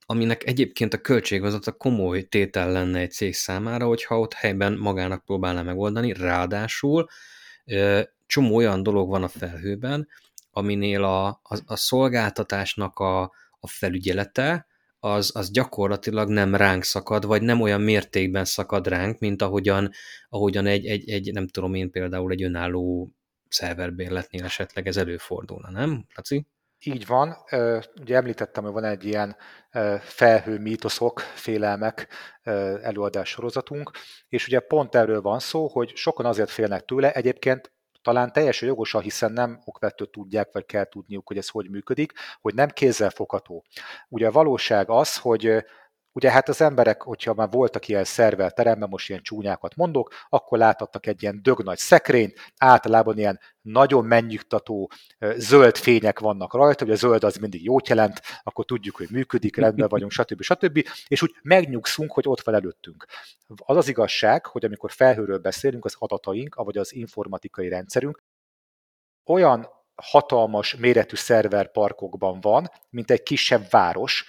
aminek egyébként a költségvezet a komoly tétel lenne egy cég számára, hogyha ott helyben magának próbálná megoldani, ráadásul csomó olyan dolog van a felhőben, aminél a, a, a szolgáltatásnak a, a felügyelete, az, az gyakorlatilag nem ránk szakad, vagy nem olyan mértékben szakad ránk, mint ahogyan, ahogyan egy, egy, egy, nem tudom én például egy önálló szerverbérletnél esetleg ez előfordulna, nem, Laci? Így van. Ugye említettem, hogy van egy ilyen felhő mítoszok, félelmek előadás sorozatunk, és ugye pont erről van szó, hogy sokan azért félnek tőle, egyébként talán teljesen jogosan, hiszen nem okvető tudják, vagy kell tudniuk, hogy ez hogy működik, hogy nem kézzel fogható. Ugye a valóság az, hogy Ugye hát az emberek, hogyha már voltak ilyen szerver teremben, most ilyen csúnyákat mondok, akkor láthattak egy ilyen dögnagy szekrényt, általában ilyen nagyon megnyugtató zöld fények vannak rajta, ugye a zöld az mindig jót jelent, akkor tudjuk, hogy működik, rendben vagyunk, stb. stb. És úgy megnyugszunk, hogy ott van előttünk. Az az igazság, hogy amikor felhőről beszélünk, az adataink, vagy az informatikai rendszerünk olyan hatalmas méretű szerverparkokban van, mint egy kisebb város,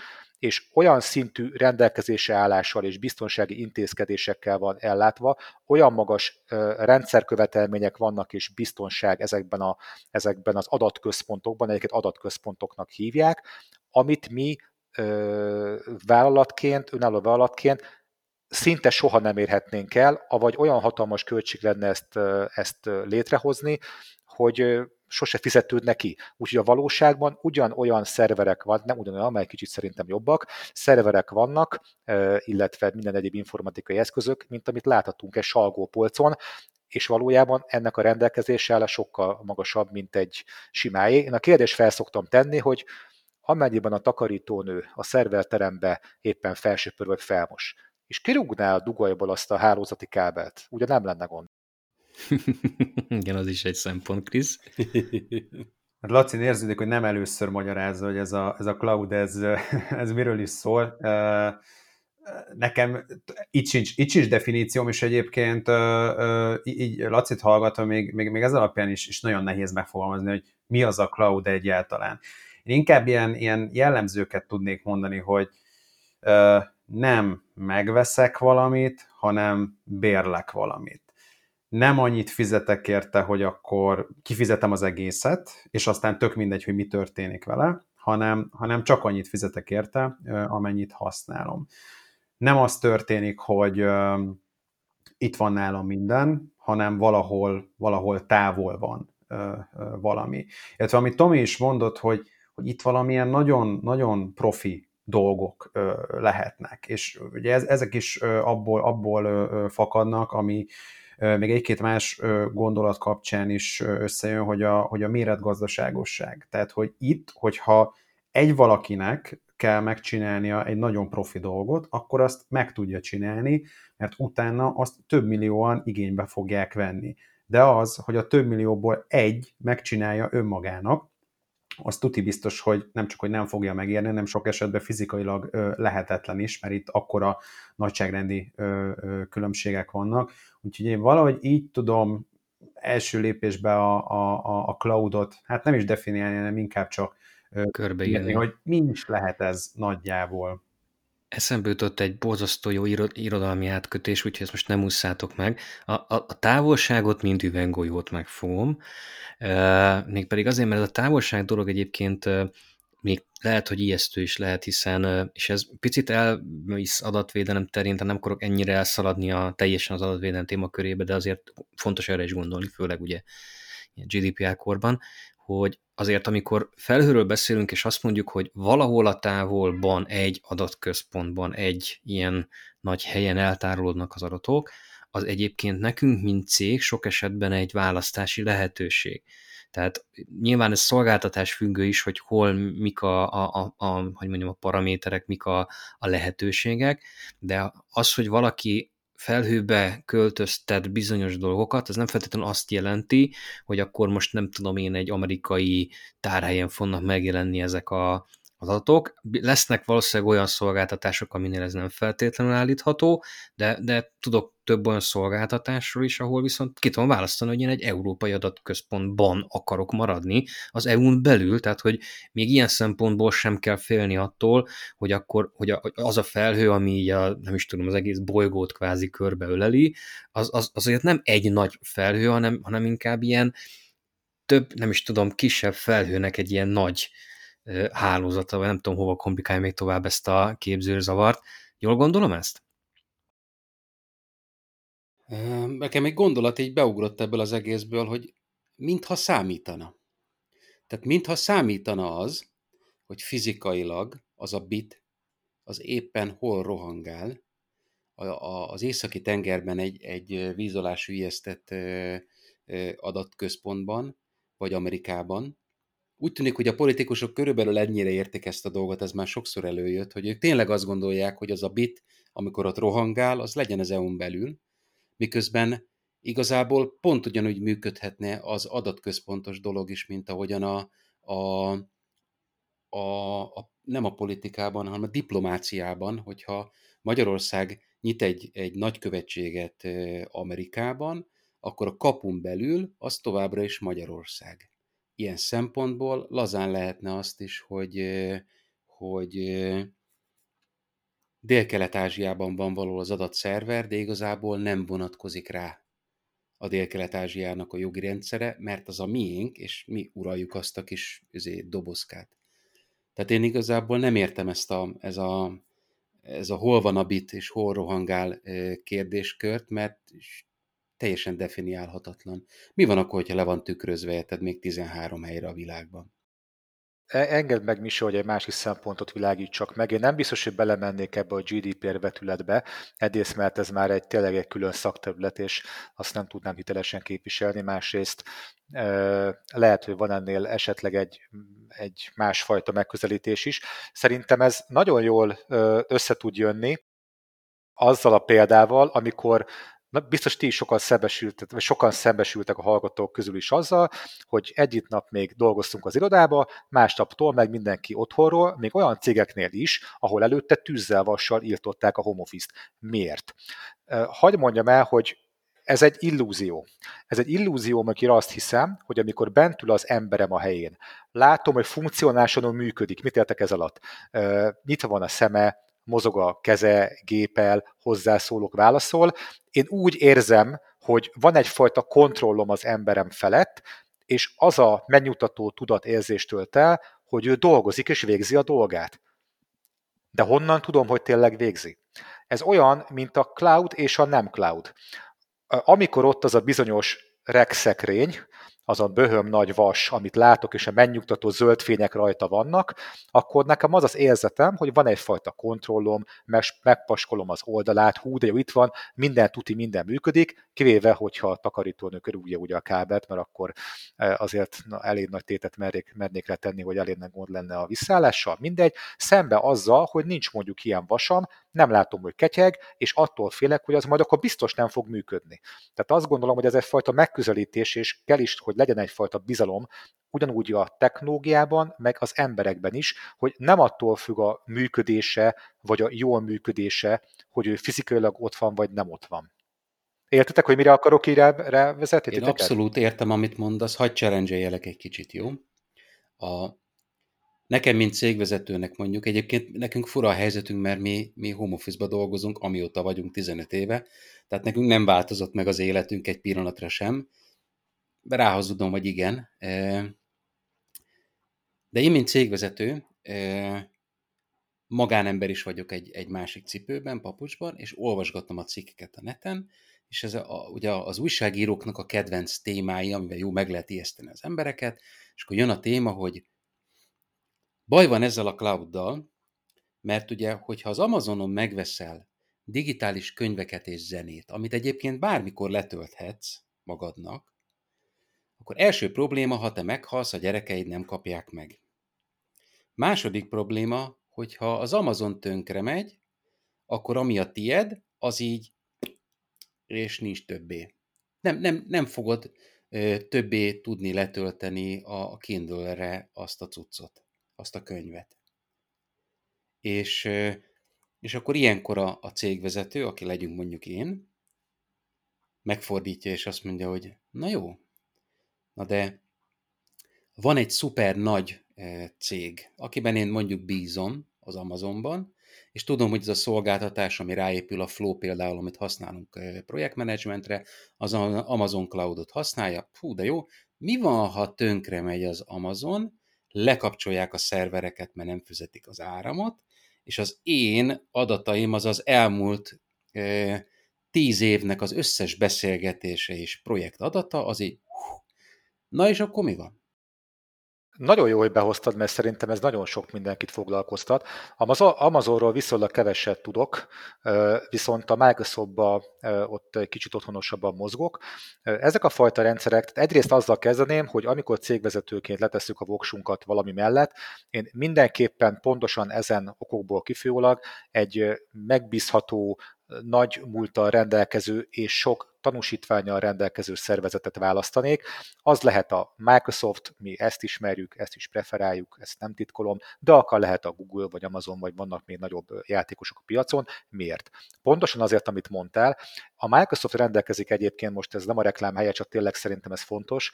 és olyan szintű rendelkezésre állással és biztonsági intézkedésekkel van ellátva, olyan magas rendszerkövetelmények vannak és biztonság ezekben, a, ezekben az adatközpontokban, egyeket adatközpontoknak hívják, amit mi ö, vállalatként, önálló vállalatként szinte soha nem érhetnénk el, avagy olyan hatalmas költség lenne ezt, ezt létrehozni, hogy sose fizetődne ki. Úgyhogy a valóságban ugyanolyan szerverek van, nem ugyanolyan, amely kicsit szerintem jobbak, szerverek vannak, illetve minden egyéb informatikai eszközök, mint amit láthatunk egy salgópolcon, és valójában ennek a rendelkezése áll sokkal magasabb, mint egy simáé. Én a kérdést felszoktam tenni, hogy amennyiben a takarítónő a szerverterembe éppen felsöpör vagy felmos, és kirúgná a dugajból azt a hálózati kábelt, ugye nem lenne gond. Igen, az is egy szempont, Krisz. Hát Laci érződik, hogy nem először magyarázza, hogy ez a, ez a cloud, ez, ez miről is szól. Nekem itt sincs, itt sincs definícióm, és egyébként így Lacit hallgatva még, még, még ez alapján is, is nagyon nehéz megfogalmazni, hogy mi az a cloud egyáltalán. Én inkább ilyen, ilyen jellemzőket tudnék mondani, hogy nem megveszek valamit, hanem bérlek valamit nem annyit fizetek érte, hogy akkor kifizetem az egészet, és aztán tök mindegy, hogy mi történik vele, hanem, hanem csak annyit fizetek érte, amennyit használom. Nem az történik, hogy itt van nálam minden, hanem valahol, valahol távol van valami. Illetve amit Tomi is mondott, hogy, hogy itt valamilyen nagyon, nagyon profi dolgok lehetnek. És ugye ez, ezek is abból, abból fakadnak, ami, még egy-két más gondolat kapcsán is összejön, hogy a, hogy a méretgazdaságosság. Tehát, hogy itt, hogyha egy valakinek kell megcsinálnia egy nagyon profi dolgot, akkor azt meg tudja csinálni, mert utána azt több millióan igénybe fogják venni. De az, hogy a több millióból egy megcsinálja önmagának, az tuti biztos, hogy nem csak, hogy nem fogja megérni, nem sok esetben fizikailag lehetetlen is, mert itt akkora nagyságrendi különbségek vannak. Úgyhogy én valahogy így tudom első lépésbe a, a, a cloudot, hát nem is definiálni, hanem inkább csak körbeírni, hogy mi is lehet ez nagyjából. Eszembe jutott egy borzasztó jó irodalmi átkötés, úgyhogy ezt most nem ússzátok meg. A, a, a távolságot, mint üveggolyót megfogom, e, mégpedig azért, mert a távolság dolog egyébként még lehet, hogy ijesztő is lehet, hiszen, és ez picit elvisz adatvédelem terén, tehát nem akarok ennyire elszaladni a teljesen az adatvédelem témakörébe, de azért fontos erre is gondolni, főleg ugye GDPR korban, hogy azért amikor felhőről beszélünk, és azt mondjuk, hogy valahol a távolban egy adatközpontban, egy ilyen nagy helyen eltárolódnak az adatok, az egyébként nekünk, mint cég, sok esetben egy választási lehetőség. Tehát nyilván ez szolgáltatás függő is, hogy hol mik a, a, a, a hogy mondjam, a paraméterek, mik a, a lehetőségek, de az, hogy valaki felhőbe költöztet bizonyos dolgokat, az nem feltétlenül azt jelenti, hogy akkor most nem tudom én egy amerikai tárhelyen fognak megjelenni ezek a, adatok. Lesznek valószínűleg olyan szolgáltatások, aminél ez nem feltétlenül állítható, de, de tudok több olyan szolgáltatásról is, ahol viszont ki tudom választani, hogy én egy európai adatközpontban akarok maradni, az EU-n belül, tehát hogy még ilyen szempontból sem kell félni attól, hogy akkor hogy az a felhő, ami a, nem is tudom, az egész bolygót kvázi körbeöleli, az, az, azért nem egy nagy felhő, hanem, hanem inkább ilyen több, nem is tudom, kisebb felhőnek egy ilyen nagy hálózata, vagy nem tudom, hova komplikálja még tovább ezt a képzőzavart. Jól gondolom ezt? Nekem egy gondolat így beugrott ebből az egészből, hogy mintha számítana. Tehát mintha számítana az, hogy fizikailag az a bit az éppen hol rohangál, az északi tengerben egy, egy vízolású ijesztett adatközpontban, vagy Amerikában, úgy tűnik, hogy a politikusok körülbelül ennyire értik ezt a dolgot, ez már sokszor előjött, hogy ők tényleg azt gondolják, hogy az a bit, amikor ott rohangál, az legyen az EU-n belül, miközben igazából pont ugyanúgy működhetne az adatközpontos dolog is, mint ahogyan a, a, a, a nem a politikában, hanem a diplomáciában, hogyha Magyarország nyit egy, egy nagykövetséget Amerikában, akkor a kapun belül az továbbra is Magyarország. Ilyen szempontból lazán lehetne azt is, hogy, hogy Dél-Kelet-Ázsiában van való az adatszerver, de igazából nem vonatkozik rá a Dél-Kelet-Ázsiának a jogi rendszere, mert az a miénk, és mi uraljuk azt a kis üzé, dobozkát. Tehát én igazából nem értem ezt a, ez a, ez a hol van a bit és hol rohangál kérdéskört, mert teljesen definiálhatatlan. Mi van akkor, hogyha le van tükrözve, érted még 13 helyre a világban? E, engedd meg, Misi, hogy egy másik szempontot világítsak meg. Én nem biztos, hogy belemennék ebbe a GDPR vetületbe, egyrészt, mert ez már egy tényleg egy külön szakterület, és azt nem tudnám hitelesen képviselni, másrészt e, lehet, hogy van ennél esetleg egy, egy másfajta megközelítés is. Szerintem ez nagyon jól össze tud jönni azzal a példával, amikor Na, biztos ti is sokan szembesültek, vagy sokan szembesültek a hallgatók közül is azzal, hogy egyik nap még dolgoztunk az irodába, másnaptól meg mindenki otthonról, még olyan cégeknél is, ahol előtte tűzzel vassal írtották a home office-t. Miért? Hagy mondjam el, hogy ez egy illúzió. Ez egy illúzió, amikor azt hiszem, hogy amikor bent ül az emberem a helyén, látom, hogy funkcionálisan működik. Mit értek ez alatt? Nyitva van a szeme, mozog a keze, gépel, hozzászólok, válaszol. Én úgy érzem, hogy van egyfajta kontrollom az emberem felett, és az a megnyugtató tudatérzést tölt el, hogy ő dolgozik és végzi a dolgát. De honnan tudom, hogy tényleg végzi? Ez olyan, mint a cloud és a nem cloud. Amikor ott az a bizonyos regszekrény, az a böhöm nagy vas, amit látok, és a megnyugtató zöld fények rajta vannak, akkor nekem az az érzetem, hogy van egyfajta kontrollom, megpaskolom az oldalát, hú, de jó, itt van, minden tuti, minden működik, kivéve, hogyha a takarítónő körülje ugye a kábelt, mert akkor e, azért na, elég nagy tétet mernék, mernék letenni, hogy elég gond lenne a visszállással, mindegy, szembe azzal, hogy nincs mondjuk ilyen vasam, nem látom, hogy ketyeg, és attól félek, hogy az majd akkor biztos nem fog működni. Tehát azt gondolom, hogy ez egyfajta megközelítés, és kell is, hogy legyen egyfajta bizalom, ugyanúgy a technológiában, meg az emberekben is, hogy nem attól függ a működése, vagy a jól működése, hogy ő fizikailag ott van, vagy nem ott van. Értetek, hogy mire akarok így rávezetni? Én abszolút értem, amit mondasz. Hagyj challenge egy kicsit, jó? A, Nekem, mint cégvezetőnek mondjuk, egyébként nekünk fura a helyzetünk, mert mi, mi home office dolgozunk, amióta vagyunk 15 éve, tehát nekünk nem változott meg az életünk egy pillanatra sem, de ráhazudom, hogy igen. E, de én, mint cégvezető, e, magánember is vagyok egy, egy másik cipőben, papucsban, és olvasgatom a cikkeket a neten, és ez a, ugye az újságíróknak a kedvenc témái, amivel jó meg lehet ijeszteni az embereket, és akkor jön a téma, hogy Baj van ezzel a clouddal, mert ugye, hogyha az Amazonon megveszel digitális könyveket és zenét, amit egyébként bármikor letölthetsz magadnak, akkor első probléma, ha te meghalsz, a gyerekeid nem kapják meg. Második probléma, hogyha az Amazon tönkre megy, akkor ami a tied, az így, és nincs többé. Nem, nem, nem fogod ö, többé tudni letölteni a Kindle-re azt a cuccot azt a könyvet. És, és akkor ilyenkor a, a cégvezető, aki legyünk mondjuk én, megfordítja és azt mondja, hogy na jó, na de van egy szuper nagy cég, akiben én mondjuk bízom az Amazonban, és tudom, hogy ez a szolgáltatás, ami ráépül a Flow például, amit használunk projektmenedzsmentre, az Amazon Cloudot használja, fú, de jó, mi van, ha tönkre megy az Amazon, lekapcsolják a szervereket, mert nem fizetik az áramot, és az én adataim az az elmúlt e, tíz évnek az összes beszélgetése és projekt adata, az így, na és akkor mi van? Nagyon jó, hogy behoztad, mert szerintem ez nagyon sok mindenkit foglalkoztat. Amazonról viszonylag keveset tudok, viszont a Microsoftban ott kicsit otthonosabban mozgok. Ezek a fajta rendszerek, egyrészt azzal kezdeném, hogy amikor cégvezetőként letesszük a voksunkat valami mellett, én mindenképpen pontosan ezen okokból kifolyólag egy megbízható, nagy múltal rendelkező és sok tanúsítványal rendelkező szervezetet választanék. Az lehet a Microsoft, mi ezt ismerjük, ezt is preferáljuk, ezt nem titkolom, de akár lehet a Google, vagy Amazon, vagy vannak még nagyobb játékosok a piacon. Miért? Pontosan azért, amit mondtál. A Microsoft rendelkezik egyébként, most ez nem a reklám helye, csak tényleg szerintem ez fontos.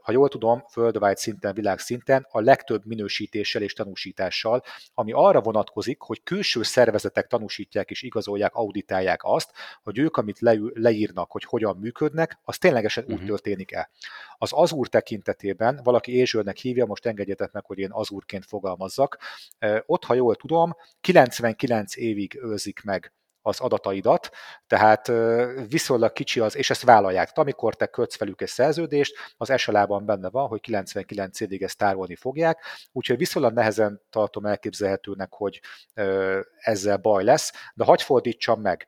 Ha jól tudom, worldwide szinten, világszinten a legtöbb minősítéssel és tanúsítással, ami arra vonatkozik, hogy külső szervezetek tanúsítják és igazolják, auditálják azt, hogy ők, amit leírnak, írnak, hogy hogyan működnek, az ténylegesen uh-huh. úgy mhm. történik el. Az Azure tekintetében, valaki azure hívja, most engedjetek meg, hogy én Azure-ként fogalmazzak, ott, ha jól tudom, 99 évig őrzik meg az adataidat, tehát viszonylag kicsi az, és ezt vállalják. Tehát amikor te kötsz velük egy szerződést, az SLA-ban benne van, hogy 99 évig ezt tárolni fogják, úgyhogy viszonylag nehezen tartom elképzelhetőnek, hogy ezzel baj lesz, de hagyj fordítsam meg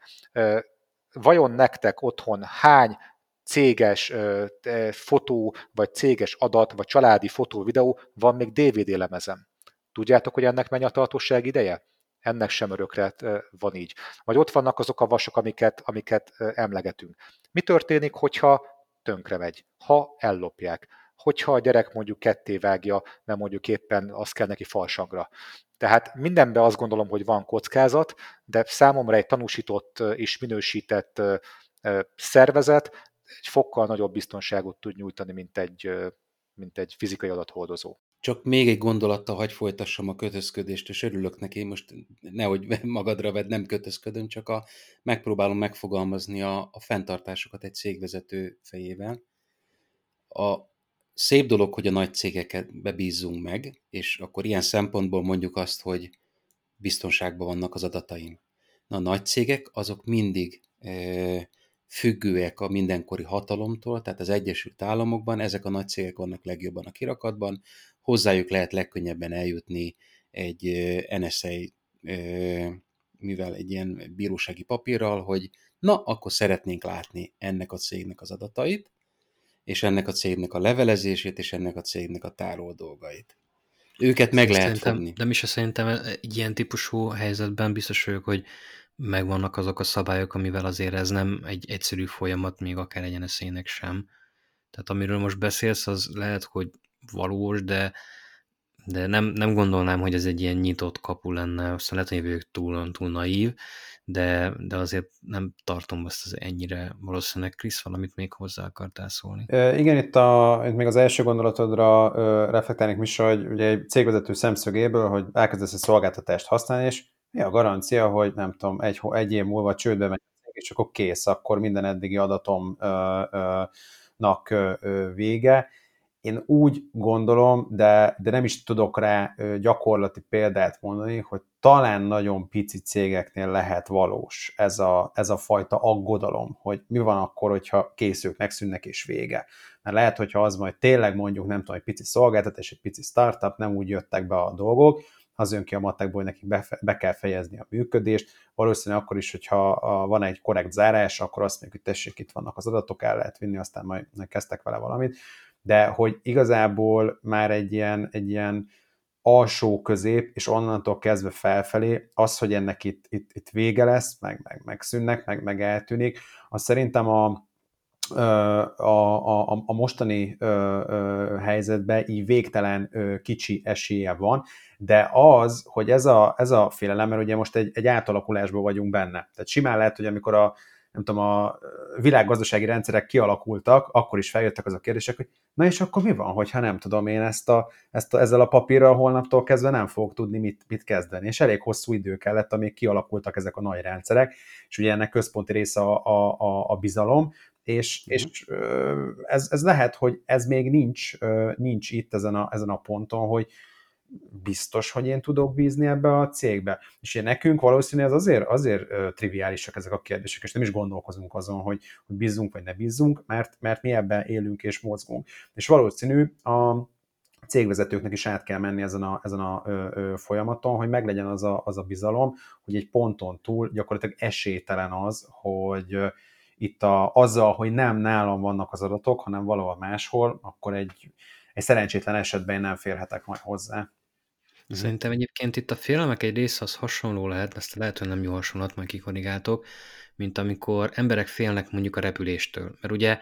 vajon nektek otthon hány céges fotó, vagy céges adat, vagy családi fotó, videó van még DVD lemezem? Tudjátok, hogy ennek mennyi a tartóság ideje? Ennek sem örökre van így. Vagy ott vannak azok a vasok, amiket, amiket emlegetünk. Mi történik, hogyha tönkre megy, ha ellopják, hogyha a gyerek mondjuk ketté vágja, mert mondjuk éppen az kell neki falsangra. Tehát mindenben azt gondolom, hogy van kockázat, de számomra egy tanúsított és minősített szervezet egy fokkal nagyobb biztonságot tud nyújtani, mint egy, mint egy fizikai adathordozó. Csak még egy gondolattal hagy folytassam a kötözködést, és örülök neki, most nehogy magadra vedd, nem kötözködöm, csak a, megpróbálom megfogalmazni a, a fenntartásokat egy cégvezető fejével. A, szép dolog, hogy a nagy cégeket bebízzunk meg, és akkor ilyen szempontból mondjuk azt, hogy biztonságban vannak az adataim. Na, a nagy cégek azok mindig e, függőek a mindenkori hatalomtól, tehát az Egyesült Államokban ezek a nagy cégek vannak legjobban a kirakatban, hozzájuk lehet legkönnyebben eljutni egy NSA, e, mivel egy ilyen bírósági papírral, hogy na, akkor szeretnénk látni ennek a cégnek az adatait, és ennek a cégnek a levelezését, és ennek a cégnek a tárol dolgait. Őket meg lehet szerintem, fogni. De is szerintem egy ilyen típusú helyzetben biztos vagyok, hogy megvannak azok a szabályok, amivel azért ez nem egy egyszerű folyamat, még akár egy szének sem. Tehát amiről most beszélsz, az lehet, hogy valós, de, de nem, nem gondolnám, hogy ez egy ilyen nyitott kapu lenne, aztán lehet, hogy túl, túl naív, de, de azért nem tartom azt az ennyire valószínűleg Krisz valamit még hozzá akartál szólni. E, igen, itt, a, itt még az első gondolatodra ö, reflektálnék is, hogy ugye egy cégvezető szemszögéből, hogy elkezdesz egy szolgáltatást használni, és mi a garancia, hogy nem tudom, egy, egy év múlva csődbe megy és akkor kész, akkor minden eddigi adatomnak vége én úgy gondolom, de, de nem is tudok rá gyakorlati példát mondani, hogy talán nagyon pici cégeknél lehet valós ez a, ez a fajta aggodalom, hogy mi van akkor, hogyha készülök, megszűnnek és vége. Mert lehet, hogyha az majd tényleg mondjuk, nem tudom, egy pici szolgáltatás, egy pici startup, nem úgy jöttek be a dolgok, az jön ki a matekból, hogy nekik be, be kell fejezni a működést. Valószínűleg akkor is, hogyha van egy korrekt zárás, akkor azt mondjuk, hogy tessék, itt vannak az adatok, el lehet vinni, aztán majd kezdtek vele valamit de hogy igazából már egy ilyen, egy ilyen alsó közép, és onnantól kezdve felfelé, az, hogy ennek itt, itt, itt vége lesz, meg, meg, meg szűnnek, meg, meg eltűnik, az szerintem a, a, a, a mostani helyzetben így végtelen kicsi esélye van, de az, hogy ez a, ez a félelem, mert ugye most egy, egy átalakulásban vagyunk benne. Tehát simán lehet, hogy amikor a nem tudom, a világgazdasági rendszerek kialakultak, akkor is feljöttek az a kérdések, hogy na és akkor mi van, hogyha nem tudom én ezt a, ezt a, ezzel a papírral holnaptól kezdve nem fogok tudni mit, mit kezdeni. És elég hosszú idő kellett, amíg kialakultak ezek a nagy rendszerek, és ugye ennek központi része a, a, a, a bizalom, és, mm. és ez, ez lehet, hogy ez még nincs, nincs itt ezen a, ezen a ponton, hogy, biztos, hogy én tudok bízni ebbe a cégbe. És én nekünk valószínűleg ez azért, azért triviálisak ezek a kérdések, és nem is gondolkozunk azon, hogy, hogy bízzunk vagy ne bízzunk, mert, mert mi ebben élünk és mozgunk. És valószínű a cégvezetőknek is át kell menni ezen a, ezen a ö, ö, folyamaton, hogy meglegyen az a, az a bizalom, hogy egy ponton túl gyakorlatilag esélytelen az, hogy itt a, azzal, hogy nem nálam vannak az adatok, hanem valahol máshol, akkor egy, egy szerencsétlen esetben én nem férhetek majd hozzá. Szerintem egyébként itt a félelmek egy része az hasonló lehet, ezt lehet, hogy nem jó hasonlat, majd kikorrigáltok, mint amikor emberek félnek mondjuk a repüléstől. Mert ugye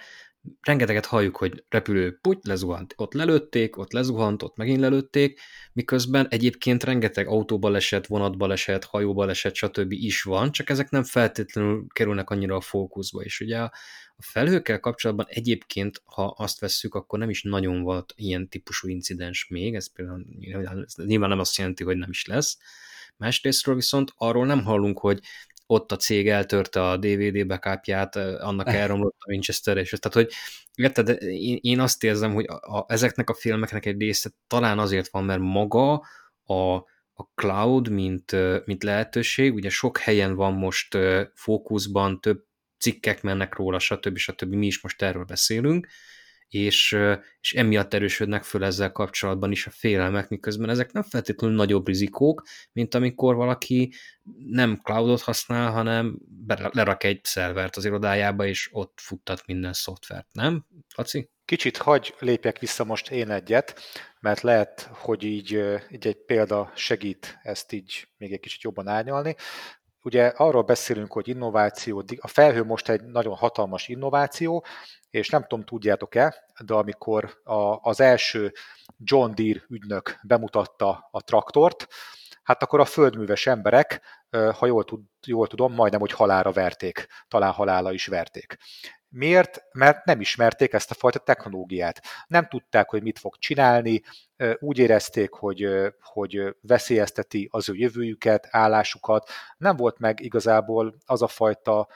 rengeteget halljuk, hogy repülő puty, lezuhant, ott lelőtték, ott lezuhant, ott megint lelőtték, miközben egyébként rengeteg autóbaleset, vonatbaleset, hajóbaleset, stb. is van, csak ezek nem feltétlenül kerülnek annyira a fókuszba, és ugye a, felhőkkel kapcsolatban egyébként, ha azt vesszük, akkor nem is nagyon volt ilyen típusú incidens még, ez például nyilván nem azt jelenti, hogy nem is lesz. Másrésztről viszont arról nem hallunk, hogy ott a cég eltörte a DVD backupját, annak elromlott a Winchester, és tehát, hogy érted, én, én azt érzem, hogy a, a, ezeknek a filmeknek egy része talán azért van, mert maga a, a cloud, mint, mint lehetőség, ugye sok helyen van most fókuszban, több cikkek mennek róla, stb. stb. Mi is most erről beszélünk, és, és emiatt erősödnek föl ezzel kapcsolatban is a félelmek, miközben ezek nem feltétlenül nagyobb rizikók, mint amikor valaki nem cloudot használ, hanem lerak egy szervert az irodájába, és ott futtat minden szoftvert, nem, Laci? Kicsit hagy lépjek vissza most én egyet, mert lehet, hogy így, így egy példa segít ezt így még egy kicsit jobban árnyalni ugye arról beszélünk, hogy innováció, a felhő most egy nagyon hatalmas innováció, és nem tudom, tudjátok-e, de amikor a, az első John Deere ügynök bemutatta a traktort, hát akkor a földműves emberek, ha jól, tud, jól tudom, majdnem, hogy halára verték, talán halála is verték. Miért? Mert nem ismerték ezt a fajta technológiát. Nem tudták, hogy mit fog csinálni, úgy érezték, hogy, hogy veszélyezteti az ő jövőjüket, állásukat. Nem volt meg igazából az a fajta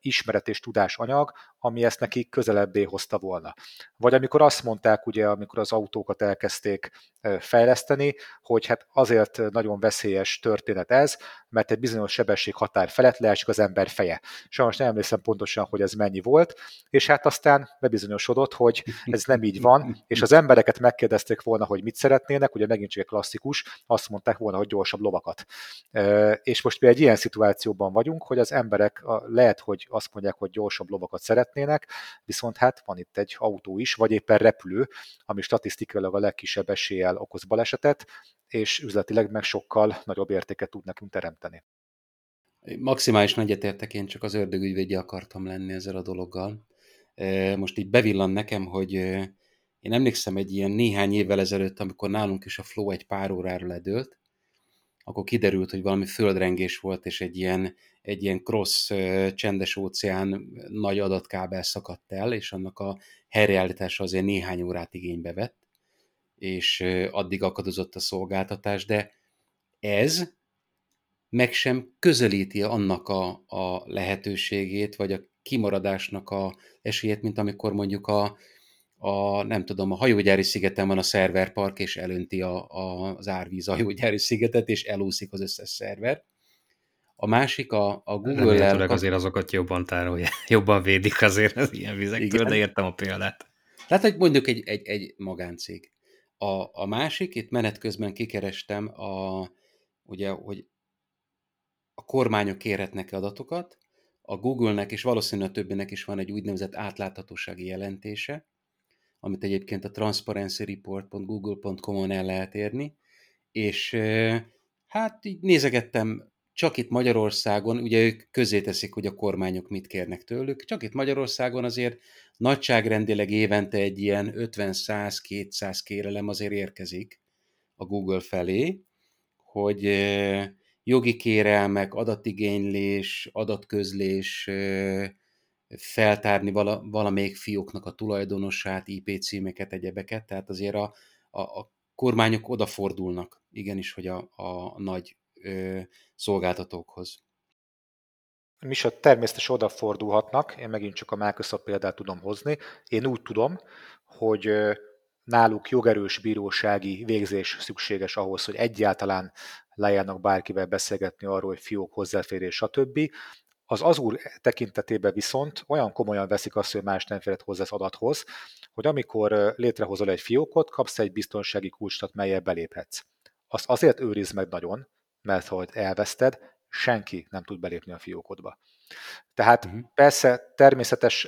ismeret és tudásanyag, ami ezt nekik közelebbé hozta volna. Vagy amikor azt mondták, ugye, amikor az autókat elkezdték fejleszteni, hogy hát azért nagyon veszélyes történet ez, mert egy bizonyos sebesség határ felett leesik az ember feje. Sajnos nem emlékszem pontosan, hogy ez mennyi volt, és hát aztán bebizonyosodott, hogy ez nem így van, és az embereket megkérdezték volna, hogy mit szeretnének, ugye megint csak egy klasszikus, azt mondták volna, hogy gyorsabb lovakat. És most mi egy ilyen szituációban vagyunk, hogy az emberek lehet, hogy azt mondják, hogy gyorsabb lovakat szeretnének, viszont hát van itt egy autó is, vagy éppen repülő, ami statisztikailag a legkisebb eséllyel okoz balesetet, és üzletileg meg sokkal nagyobb értéket tud nekünk teremteni. Maximális egyetértek, én csak az ördögügyvédje akartam lenni ezzel a dologgal. Most így bevillan nekem, hogy én emlékszem egy ilyen néhány évvel ezelőtt, amikor nálunk is a flow egy pár órára ledőlt, akkor kiderült, hogy valami földrengés volt, és egy ilyen, egy ilyen cross csendes óceán nagy adatkábel szakadt el, és annak a helyreállítása azért néhány órát igénybe vett, és addig akadozott a szolgáltatás, de ez meg sem közelíti annak a, a lehetőségét, vagy a kimaradásnak a esélyét, mint amikor mondjuk a, a, nem tudom, a hajógyári szigeten van a szerverpark, és elönti a, a, az árvíz a hajógyári szigetet, és elúszik az összes szerver. A másik a, a Google-el... Remélhetőleg azért azokat jobban tárolják, jobban védik azért az ilyen vizektől, Igen. de értem a példát. Tehát, hogy mondjuk egy, egy, egy magáncég. A, a másik, itt menet közben kikerestem, a, ugye, hogy a kormányok kérhetnek adatokat, a Google-nek és valószínűleg a többinek is van egy úgynevezett átláthatósági jelentése, amit egyébként a transparencyreport.google.com-on el lehet érni, és hát így nézegettem, csak itt Magyarországon, ugye ők közé teszik, hogy a kormányok mit kérnek tőlük, csak itt Magyarországon azért nagyságrendileg évente egy ilyen 50-100-200 kérelem azért érkezik a Google felé, hogy jogi kérelmek, adatigénylés, adatközlés, feltárni vala, valamelyik fióknak a tulajdonosát, IP címeket, egyebeket, tehát azért a, a, a kormányok odafordulnak, igenis, hogy a, a nagy ö, szolgáltatókhoz. Misa természetesen odafordulhatnak, én megint csak a Microsoft példát tudom hozni. Én úgy tudom, hogy náluk jogerős bírósági végzés szükséges ahhoz, hogy egyáltalán lejárnak bárkivel beszélgetni arról, hogy fiók hozzáférés, stb Az Azure tekintetében viszont olyan komolyan veszik azt, hogy más nem férhet hozzá az adathoz, hogy amikor létrehozol egy fiókot, kapsz egy biztonsági kulcsot, melyel beléphetsz. Azt azért őriz meg nagyon, mert ha elveszted, senki nem tud belépni a fiókodba. Tehát uh-huh. persze természetes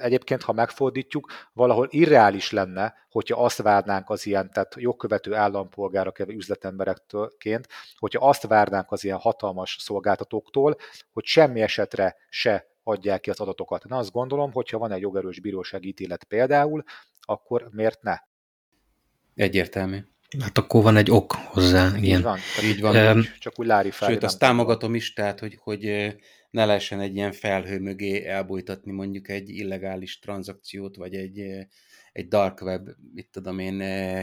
egyébként, ha megfordítjuk, valahol irreális lenne, hogyha azt várnánk az ilyen, tehát jogkövető állampolgárok, üzletemberekként, hogyha azt várnánk az ilyen hatalmas szolgáltatóktól, hogy semmi esetre se adják ki az adatokat. Na azt gondolom, hogyha van egy jogerős bírósági ítélet például, akkor miért ne? Egyértelmű. Hát akkor van egy ok hozzá. Így van, így van. Um, csak úgy lári fel. Sőt, azt támogatom is, tehát, hogy, hogy ne lehessen egy ilyen felhő mögé elbújtatni mondjuk egy illegális tranzakciót, vagy egy, egy dark web, mit tudom én,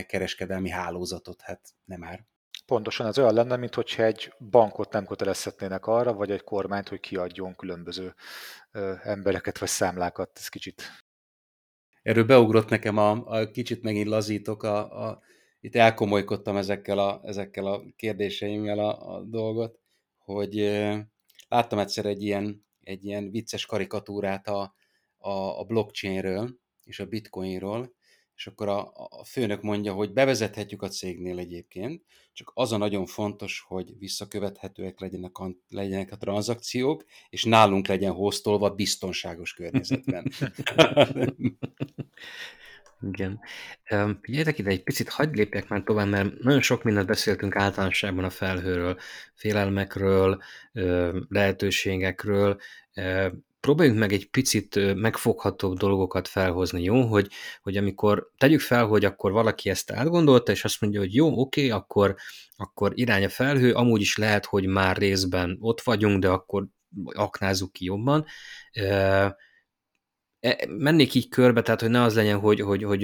kereskedelmi hálózatot, hát nem már. Pontosan ez olyan lenne, mint hogyha egy bankot nem kötelezhetnének arra, vagy egy kormányt, hogy kiadjon különböző embereket vagy számlákat. Ez kicsit... Erről beugrott nekem a, a kicsit megint lazítok, a, a, itt elkomolykodtam ezekkel a, ezekkel a kérdéseimmel a, a dolgot, hogy láttam egyszer egy ilyen, egy ilyen vicces karikatúrát a, a, a blockchainről és a bitcoinról, és akkor a, a főnök mondja, hogy bevezethetjük a cégnél egyébként, csak az a nagyon fontos, hogy visszakövethetőek legyenek a, legyenek a tranzakciók, és nálunk legyen hoztolva biztonságos környezetben. Igen. Figyeljetek ide, egy picit hagyd lépjek már tovább, mert nagyon sok mindent beszéltünk általánosságban a felhőről, félelmekről, lehetőségekről. Próbáljunk meg egy picit megfoghatóbb dolgokat felhozni, jó? Hogy, hogy amikor tegyük fel, hogy akkor valaki ezt átgondolta, és azt mondja, hogy jó, oké, akkor, akkor irány a felhő, amúgy is lehet, hogy már részben ott vagyunk, de akkor aknázzuk ki jobban mennék így körbe, tehát hogy ne az legyen, hogy, hogy, hogy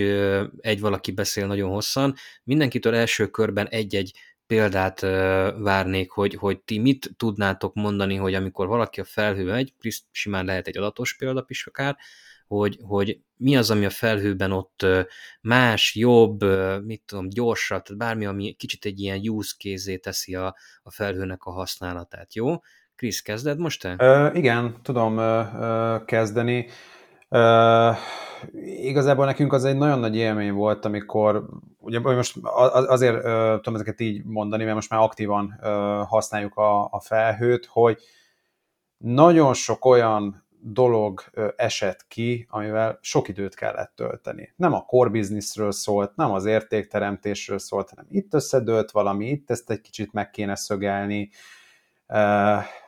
egy valaki beszél nagyon hosszan. Mindenkitől első körben egy-egy példát várnék, hogy, hogy ti mit tudnátok mondani, hogy amikor valaki a felhő megy, simán lehet egy adatos példa is akár, hogy, hogy mi az, ami a felhőben ott más, jobb, mit tudom, gyorsabb, tehát bármi, ami kicsit egy ilyen use case teszi a, a felhőnek a használatát, jó? Krisz, kezded most te? Ö, igen, tudom ö, ö, kezdeni. Uh, igazából nekünk az egy nagyon nagy élmény volt, amikor, ugye most azért uh, tudom ezeket így mondani, mert most már aktívan uh, használjuk a, a felhőt, hogy nagyon sok olyan dolog esett ki, amivel sok időt kellett tölteni. Nem a core businessről szólt, nem az értékteremtésről szólt, hanem itt összedőlt valami, itt ezt egy kicsit meg kéne szögelni,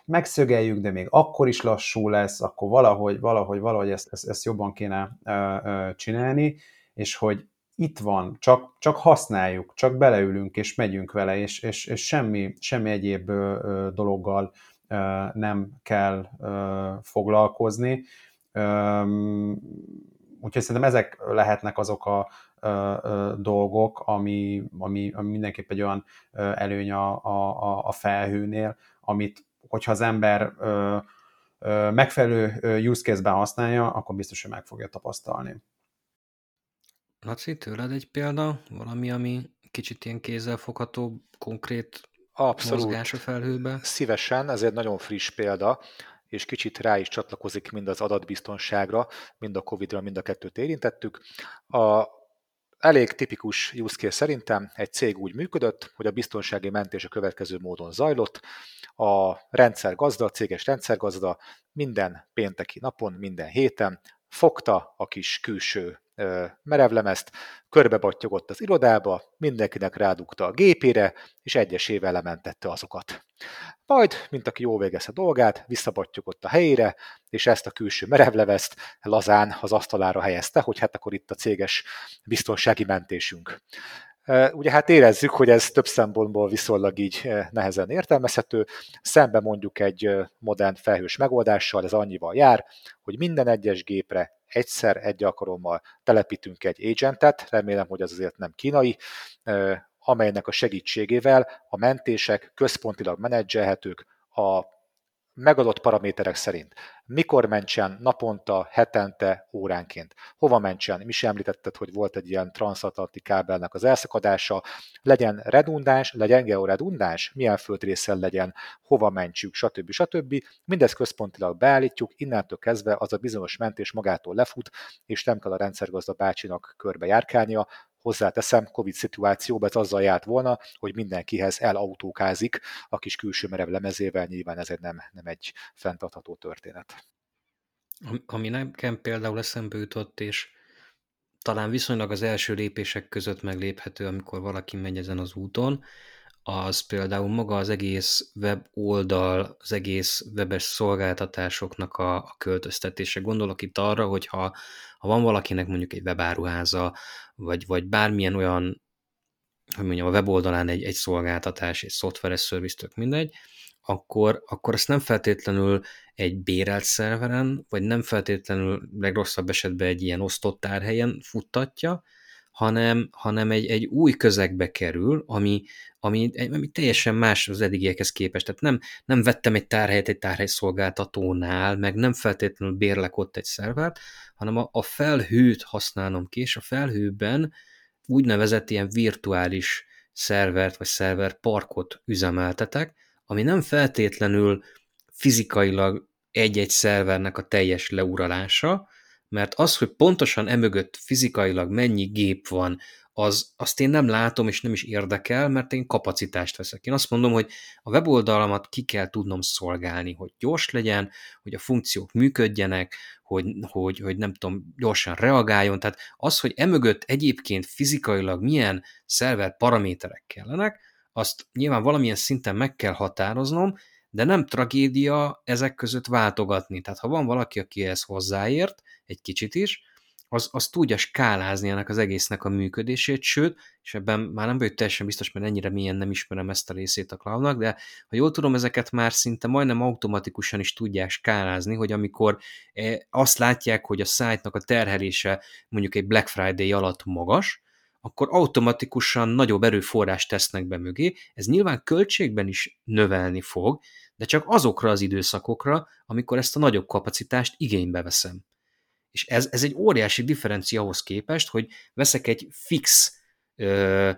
megszögeljük, de még akkor is lassú lesz, akkor valahogy, valahogy, valahogy ezt, ezt, ezt jobban kéne csinálni, és hogy itt van, csak, csak használjuk, csak beleülünk és megyünk vele, és, és, és semmi, semmi egyéb dologgal nem kell foglalkozni. Úgyhogy szerintem ezek lehetnek azok a dolgok, ami, ami, ami mindenképp egy olyan előny a, a, a felhőnél, amit hogyha az ember ö, ö, megfelelő use case-ben használja, akkor biztos, hogy meg fogja tapasztalni. Laci, tőled egy példa? Valami, ami kicsit ilyen kézzelfogható, konkrét Abszolút. mozgás a felhőbe? Szívesen, ez egy nagyon friss példa, és kicsit rá is csatlakozik mind az adatbiztonságra, mind a Covid-ra, mind a kettőt érintettük. A elég tipikus use case szerintem egy cég úgy működött, hogy a biztonsági mentés a következő módon zajlott. A rendszergazda, a céges rendszergazda minden pénteki napon, minden héten fogta a kis külső merevlemezt, körbebattyogott az irodába, mindenkinek rádugta a gépére, és egyesével lementette azokat. Majd, mint aki jó végezte dolgát, visszabattyogott a helyére, és ezt a külső merevlevezt lazán az asztalára helyezte, hogy hát akkor itt a céges biztonsági mentésünk. Ugye hát érezzük, hogy ez több szempontból viszonylag így nehezen értelmezhető. Szembe mondjuk egy modern felhős megoldással, ez annyival jár, hogy minden egyes gépre egyszer, egy alkalommal telepítünk egy agentet, remélem, hogy az azért nem kínai, amelynek a segítségével a mentések központilag menedzselhetők, a megadott paraméterek szerint. Mikor mentsen naponta, hetente, óránként, hova mentsen, mi sem említetted, hogy volt egy ilyen transatlanti kábelnek az elszakadása, legyen redundáns, legyen georedundáns, milyen földrészen legyen, hova mentsük, stb. stb. Mindezt központilag beállítjuk, innentől kezdve az a bizonyos mentés magától lefut, és nem kell a rendszergazda bácsinak körbe járkálnia, Hozzáteszem, Covid szituációban ez azzal járt volna, hogy mindenkihez elautókázik a kis külső merev lemezével, nyilván ez egy nem, nem egy fenntartható történet. Ami nekem például eszembe jutott, és talán viszonylag az első lépések között megléphető, amikor valaki megy ezen az úton, az például maga az egész web oldal, az egész webes szolgáltatásoknak a, a költöztetése. Gondolok itt arra, hogy ha, ha van valakinek mondjuk egy webáruháza, vagy, vagy bármilyen olyan, hogy mondjam, a weboldalán egy, egy szolgáltatás, egy szoftveres szerviz, tök mindegy, akkor, akkor ezt nem feltétlenül egy bérelt szerveren, vagy nem feltétlenül legrosszabb esetben egy ilyen osztott tárhelyen futtatja, hanem, hanem egy, egy új közegbe kerül, ami, ami, ami teljesen más az eddigiekhez képest. Tehát nem, nem vettem egy tárhelyet egy tárhely szolgáltatónál, meg nem feltétlenül bérlek ott egy szervert, hanem a, a felhőt használom ki, és a felhőben úgynevezett ilyen virtuális szervert vagy szerver parkot üzemeltetek, ami nem feltétlenül fizikailag egy-egy szervernek a teljes leuralása, mert az, hogy pontosan emögött fizikailag mennyi gép van, az, azt én nem látom, és nem is érdekel, mert én kapacitást veszek. Én azt mondom, hogy a weboldalamat ki kell tudnom szolgálni, hogy gyors legyen, hogy a funkciók működjenek, hogy, hogy, hogy nem tudom, gyorsan reagáljon. Tehát az, hogy emögött egyébként fizikailag milyen szerver paraméterek kellenek, azt nyilván valamilyen szinten meg kell határoznom, de nem tragédia ezek között váltogatni. Tehát ha van valaki, aki ehhez hozzáért, egy kicsit is, az, az tudja skálázni ennek az egésznek a működését, sőt, és ebben már nem vagyok teljesen biztos, mert ennyire milyen nem ismerem ezt a részét a cloudnak, de ha jól tudom, ezeket már szinte majdnem automatikusan is tudják skálázni, hogy amikor eh, azt látják, hogy a szájtnak a terhelése mondjuk egy Black Friday alatt magas, akkor automatikusan nagyobb erőforrást tesznek be mögé. Ez nyilván költségben is növelni fog, de csak azokra az időszakokra, amikor ezt a nagyobb kapacitást igénybe veszem. És ez, ez egy óriási differencia ahhoz képest, hogy veszek egy fix ö,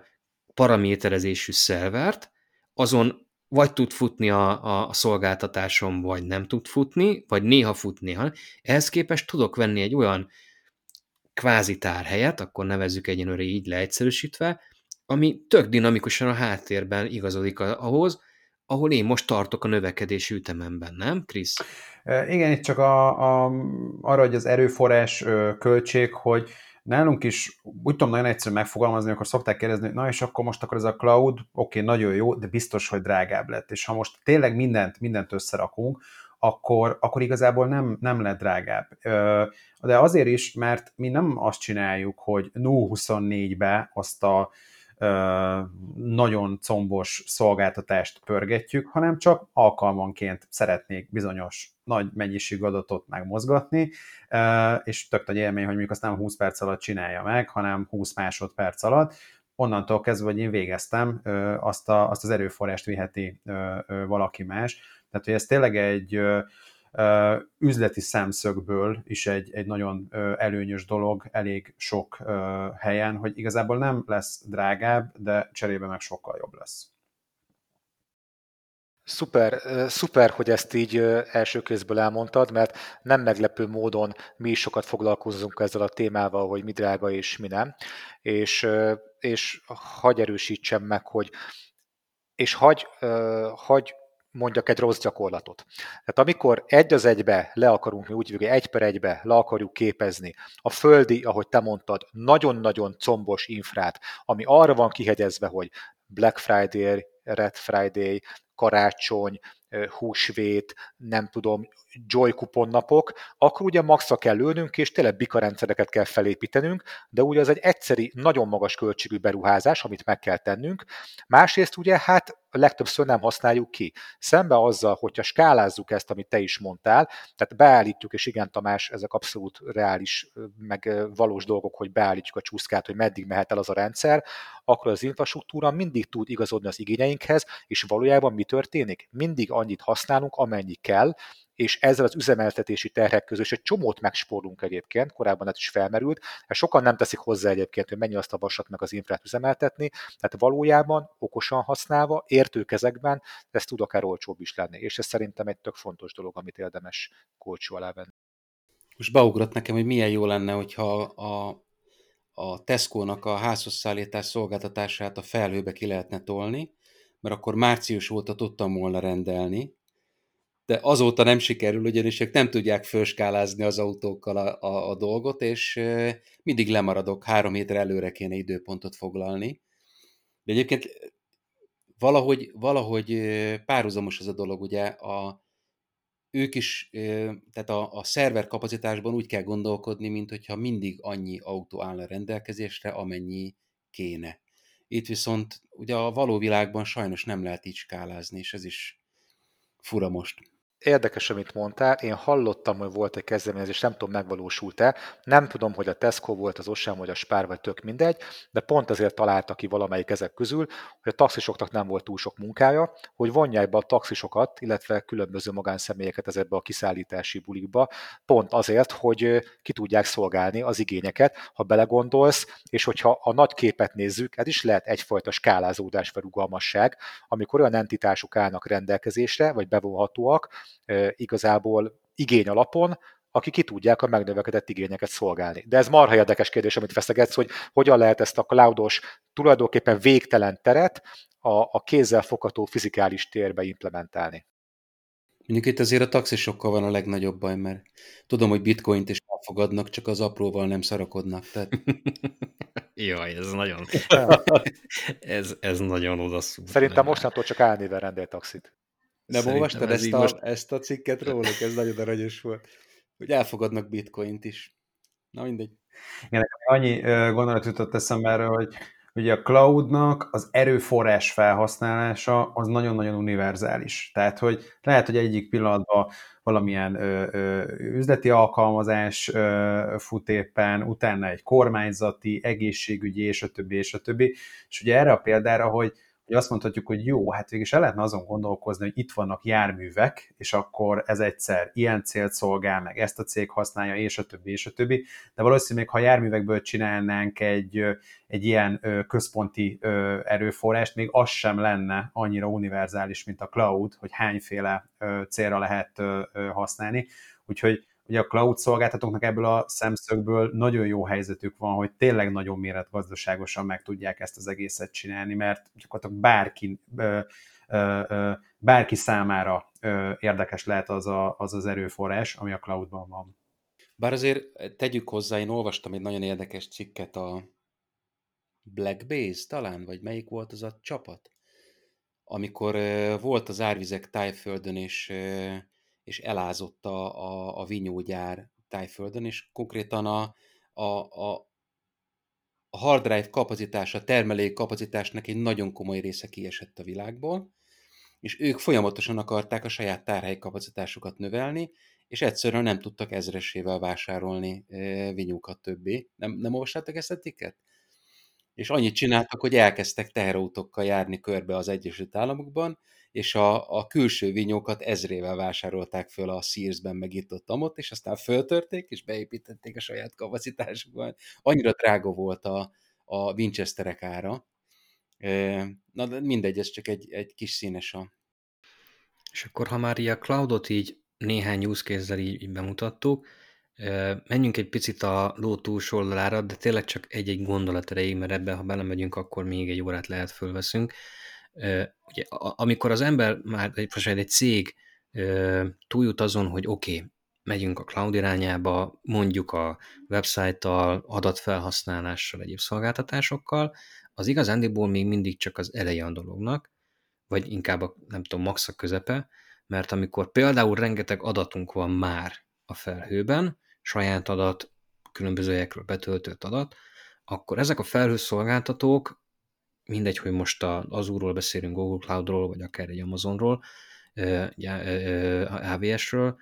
paraméterezésű szervert, azon vagy tud futni a, a szolgáltatásom, vagy nem tud futni, vagy néha fut, néha. Ehhez képest tudok venni egy olyan kvázi tárhelyet, akkor nevezzük egyenlőre így leegyszerűsítve, ami tök dinamikusan a háttérben igazodik ahhoz, ahol én most tartok a növekedési ütememben, nem, Krisz? Igen, itt csak a, a, arra, hogy az erőforrás költség, hogy nálunk is úgy tudom nagyon egyszerűen megfogalmazni, akkor szokták kérdezni, na és akkor most akkor ez a cloud, oké, okay, nagyon jó, de biztos, hogy drágább lett. És ha most tényleg mindent, mindent összerakunk, akkor, akkor igazából nem, nem lett drágább. De azért is, mert mi nem azt csináljuk, hogy 0-24-be azt a nagyon combos szolgáltatást pörgetjük, hanem csak alkalmanként szeretnék bizonyos nagy mennyiségű adatot megmozgatni, és tök nagy élmény, hogy mondjuk azt nem 20 perc alatt csinálja meg, hanem 20 másodperc alatt, onnantól kezdve, hogy én végeztem, azt, a, azt az erőforrást viheti valaki más. Tehát, hogy ez tényleg egy üzleti szemszögből is egy, egy nagyon előnyös dolog elég sok helyen, hogy igazából nem lesz drágább, de cserébe meg sokkal jobb lesz. Szuper, szuper, hogy ezt így első kézből elmondtad, mert nem meglepő módon mi is sokat foglalkozunk ezzel a témával, hogy mi drága és mi nem. És, és hagy erősítsem meg, hogy és hagy, hagy mondjak egy rossz gyakorlatot. Tehát amikor egy az egybe le akarunk, mi úgy hívjuk, egy per egybe le akarjuk képezni a földi, ahogy te mondtad, nagyon-nagyon combos infrát, ami arra van kihegyezve, hogy Black Friday, Red Friday, karácsony, húsvét, nem tudom, joy kupon napok, akkor ugye maxra kell lőnünk, és tényleg bika rendszereket kell felépítenünk, de ugye ez egy egyszeri, nagyon magas költségű beruházás, amit meg kell tennünk. Másrészt ugye hát legtöbbször nem használjuk ki. Szembe azzal, hogyha skálázzuk ezt, amit te is mondtál, tehát beállítjuk, és igen, Tamás, ezek abszolút reális, meg valós dolgok, hogy beállítjuk a csúszkát, hogy meddig mehet el az a rendszer, akkor az infrastruktúra mindig tud igazodni az igényeinkhez, és valójában mi történik? Mindig annyit használunk, amennyi kell, és ezzel az üzemeltetési terhek közül, és egy csomót megspórolunk egyébként, korábban ez is felmerült, és sokan nem teszik hozzá egyébként, hogy mennyi azt a vasat meg az infrát üzemeltetni, tehát valójában okosan használva, értő kezekben ez tud akár olcsóbb is lenni, és ez szerintem egy tök fontos dolog, amit érdemes kócsó alá venni. Most beugrott nekem, hogy milyen jó lenne, hogyha a, a Tesco-nak a házhoz szállítás szolgáltatását a felhőbe ki lehetne tolni, mert akkor március óta tudtam volna rendelni, de azóta nem sikerül, ugyanis ők nem tudják főskálázni az autókkal a, a, a dolgot, és mindig lemaradok, három hétre előre kéne időpontot foglalni. De egyébként valahogy, valahogy párhuzamos ez a dolog, ugye a, ők is, tehát a, a szerver kapacitásban úgy kell gondolkodni, mint hogyha mindig annyi autó állna rendelkezésre, amennyi kéne. Itt viszont ugye a való világban sajnos nem lehet így skálázni, és ez is fura most érdekes, amit mondtál. Én hallottam, hogy volt egy kezdeményezés, nem tudom, megvalósult-e. Nem tudom, hogy a Tesco volt, az Osem vagy a Spár, vagy tök mindegy, de pont azért találta ki valamelyik ezek közül, hogy a taxisoknak nem volt túl sok munkája, hogy vonják be a taxisokat, illetve különböző magánszemélyeket ezekbe a kiszállítási bulikba, pont azért, hogy ki tudják szolgálni az igényeket, ha belegondolsz, és hogyha a nagy képet nézzük, ez is lehet egyfajta skálázódás vagy rugalmasság, amikor olyan entitások állnak rendelkezésre, vagy bevonhatóak, igazából igény alapon, akik ki tudják a megnövekedett igényeket szolgálni. De ez marha érdekes kérdés, amit veszegetsz, hogy hogyan lehet ezt a cloudos, tulajdonképpen végtelen teret a, a kézzel fogható fizikális térbe implementálni. Mondjuk itt azért a taxisokkal van a legnagyobb baj, mert tudom, hogy bitcoint is elfogadnak, csak az apróval nem szarakodnak. Tehát... Jaj, ez nagyon... ez, ez nagyon odaszúr. Szerintem mostantól csak álnéven rendel taxit. Nem Szerintem olvastad ez ezt a, most... ezt a cikket róluk? Ez nagyon aranyos volt. Hogy elfogadnak bitcoint is. Na mindegy. Igen, annyi gondolat jutott eszembe erről, hogy ugye a cloudnak az erőforrás felhasználása az nagyon-nagyon univerzális. Tehát, hogy lehet, hogy egyik pillanatban valamilyen ö, ö, üzleti alkalmazás ö, fut éppen, utána egy kormányzati, egészségügyi, és a többi, és a többi. És ugye erre a példára, hogy hogy azt mondhatjuk, hogy jó, hát végig el lehetne azon gondolkozni, hogy itt vannak járművek, és akkor ez egyszer ilyen célt szolgál, meg ezt a cég használja, és a többi, és a többi. De valószínűleg, ha járművekből csinálnánk egy, egy ilyen központi erőforrást, még az sem lenne annyira univerzális, mint a cloud, hogy hányféle célra lehet használni. Úgyhogy ugye a cloud szolgáltatóknak ebből a szemszögből nagyon jó helyzetük van, hogy tényleg nagyon méretgazdaságosan meg tudják ezt az egészet csinálni, mert gyakorlatilag bárki, bárki számára érdekes lehet az, a, az az erőforrás, ami a cloudban van. Bár azért tegyük hozzá, én olvastam egy nagyon érdekes cikket a Blackbase talán, vagy melyik volt az a csapat? Amikor volt az árvizek tájföldön, és és elázott a, a, vinyógyár tájföldön, és konkrétan a, a, a, a hard drive kapacitása, termelék kapacitásnak egy nagyon komoly része kiesett a világból, és ők folyamatosan akarták a saját tárhely kapacitásukat növelni, és egyszerűen nem tudtak ezresével vásárolni vinyókat többé. Nem, nem olvastátok ezt a tikket? És annyit csináltak, hogy elkezdtek teherautókkal járni körbe az Egyesült Államokban, és a, a külső vinyókat ezrével vásárolták föl a Sears-ben meg itt ott, amott, és aztán föltörték, és beépítették a saját kapacitásukban. Annyira drága volt a, a Winchesterek ára. Na, de mindegy, ez csak egy, egy kis színes a... És akkor, ha már a cloudot így néhány use case így, így bemutattuk, menjünk egy picit a ló túlsó oldalára, de tényleg csak egy-egy gondolat erejéig, mert ebbe, ha belemegyünk, akkor még egy órát lehet fölveszünk ugye, amikor az ember már, vagy egy cég túljut azon, hogy oké, okay, megyünk a cloud irányába, mondjuk a website-tal, adatfelhasználással, egyéb szolgáltatásokkal, az igazándiból még mindig csak az eleje a dolognak, vagy inkább a, nem tudom, max a közepe, mert amikor például rengeteg adatunk van már a felhőben, saját adat, különböző helyekről betöltött adat, akkor ezek a felhőszolgáltatók mindegy, hogy most az Azure-ról beszélünk, Google Cloud-ról, vagy akár egy Amazonról, AWS-ről,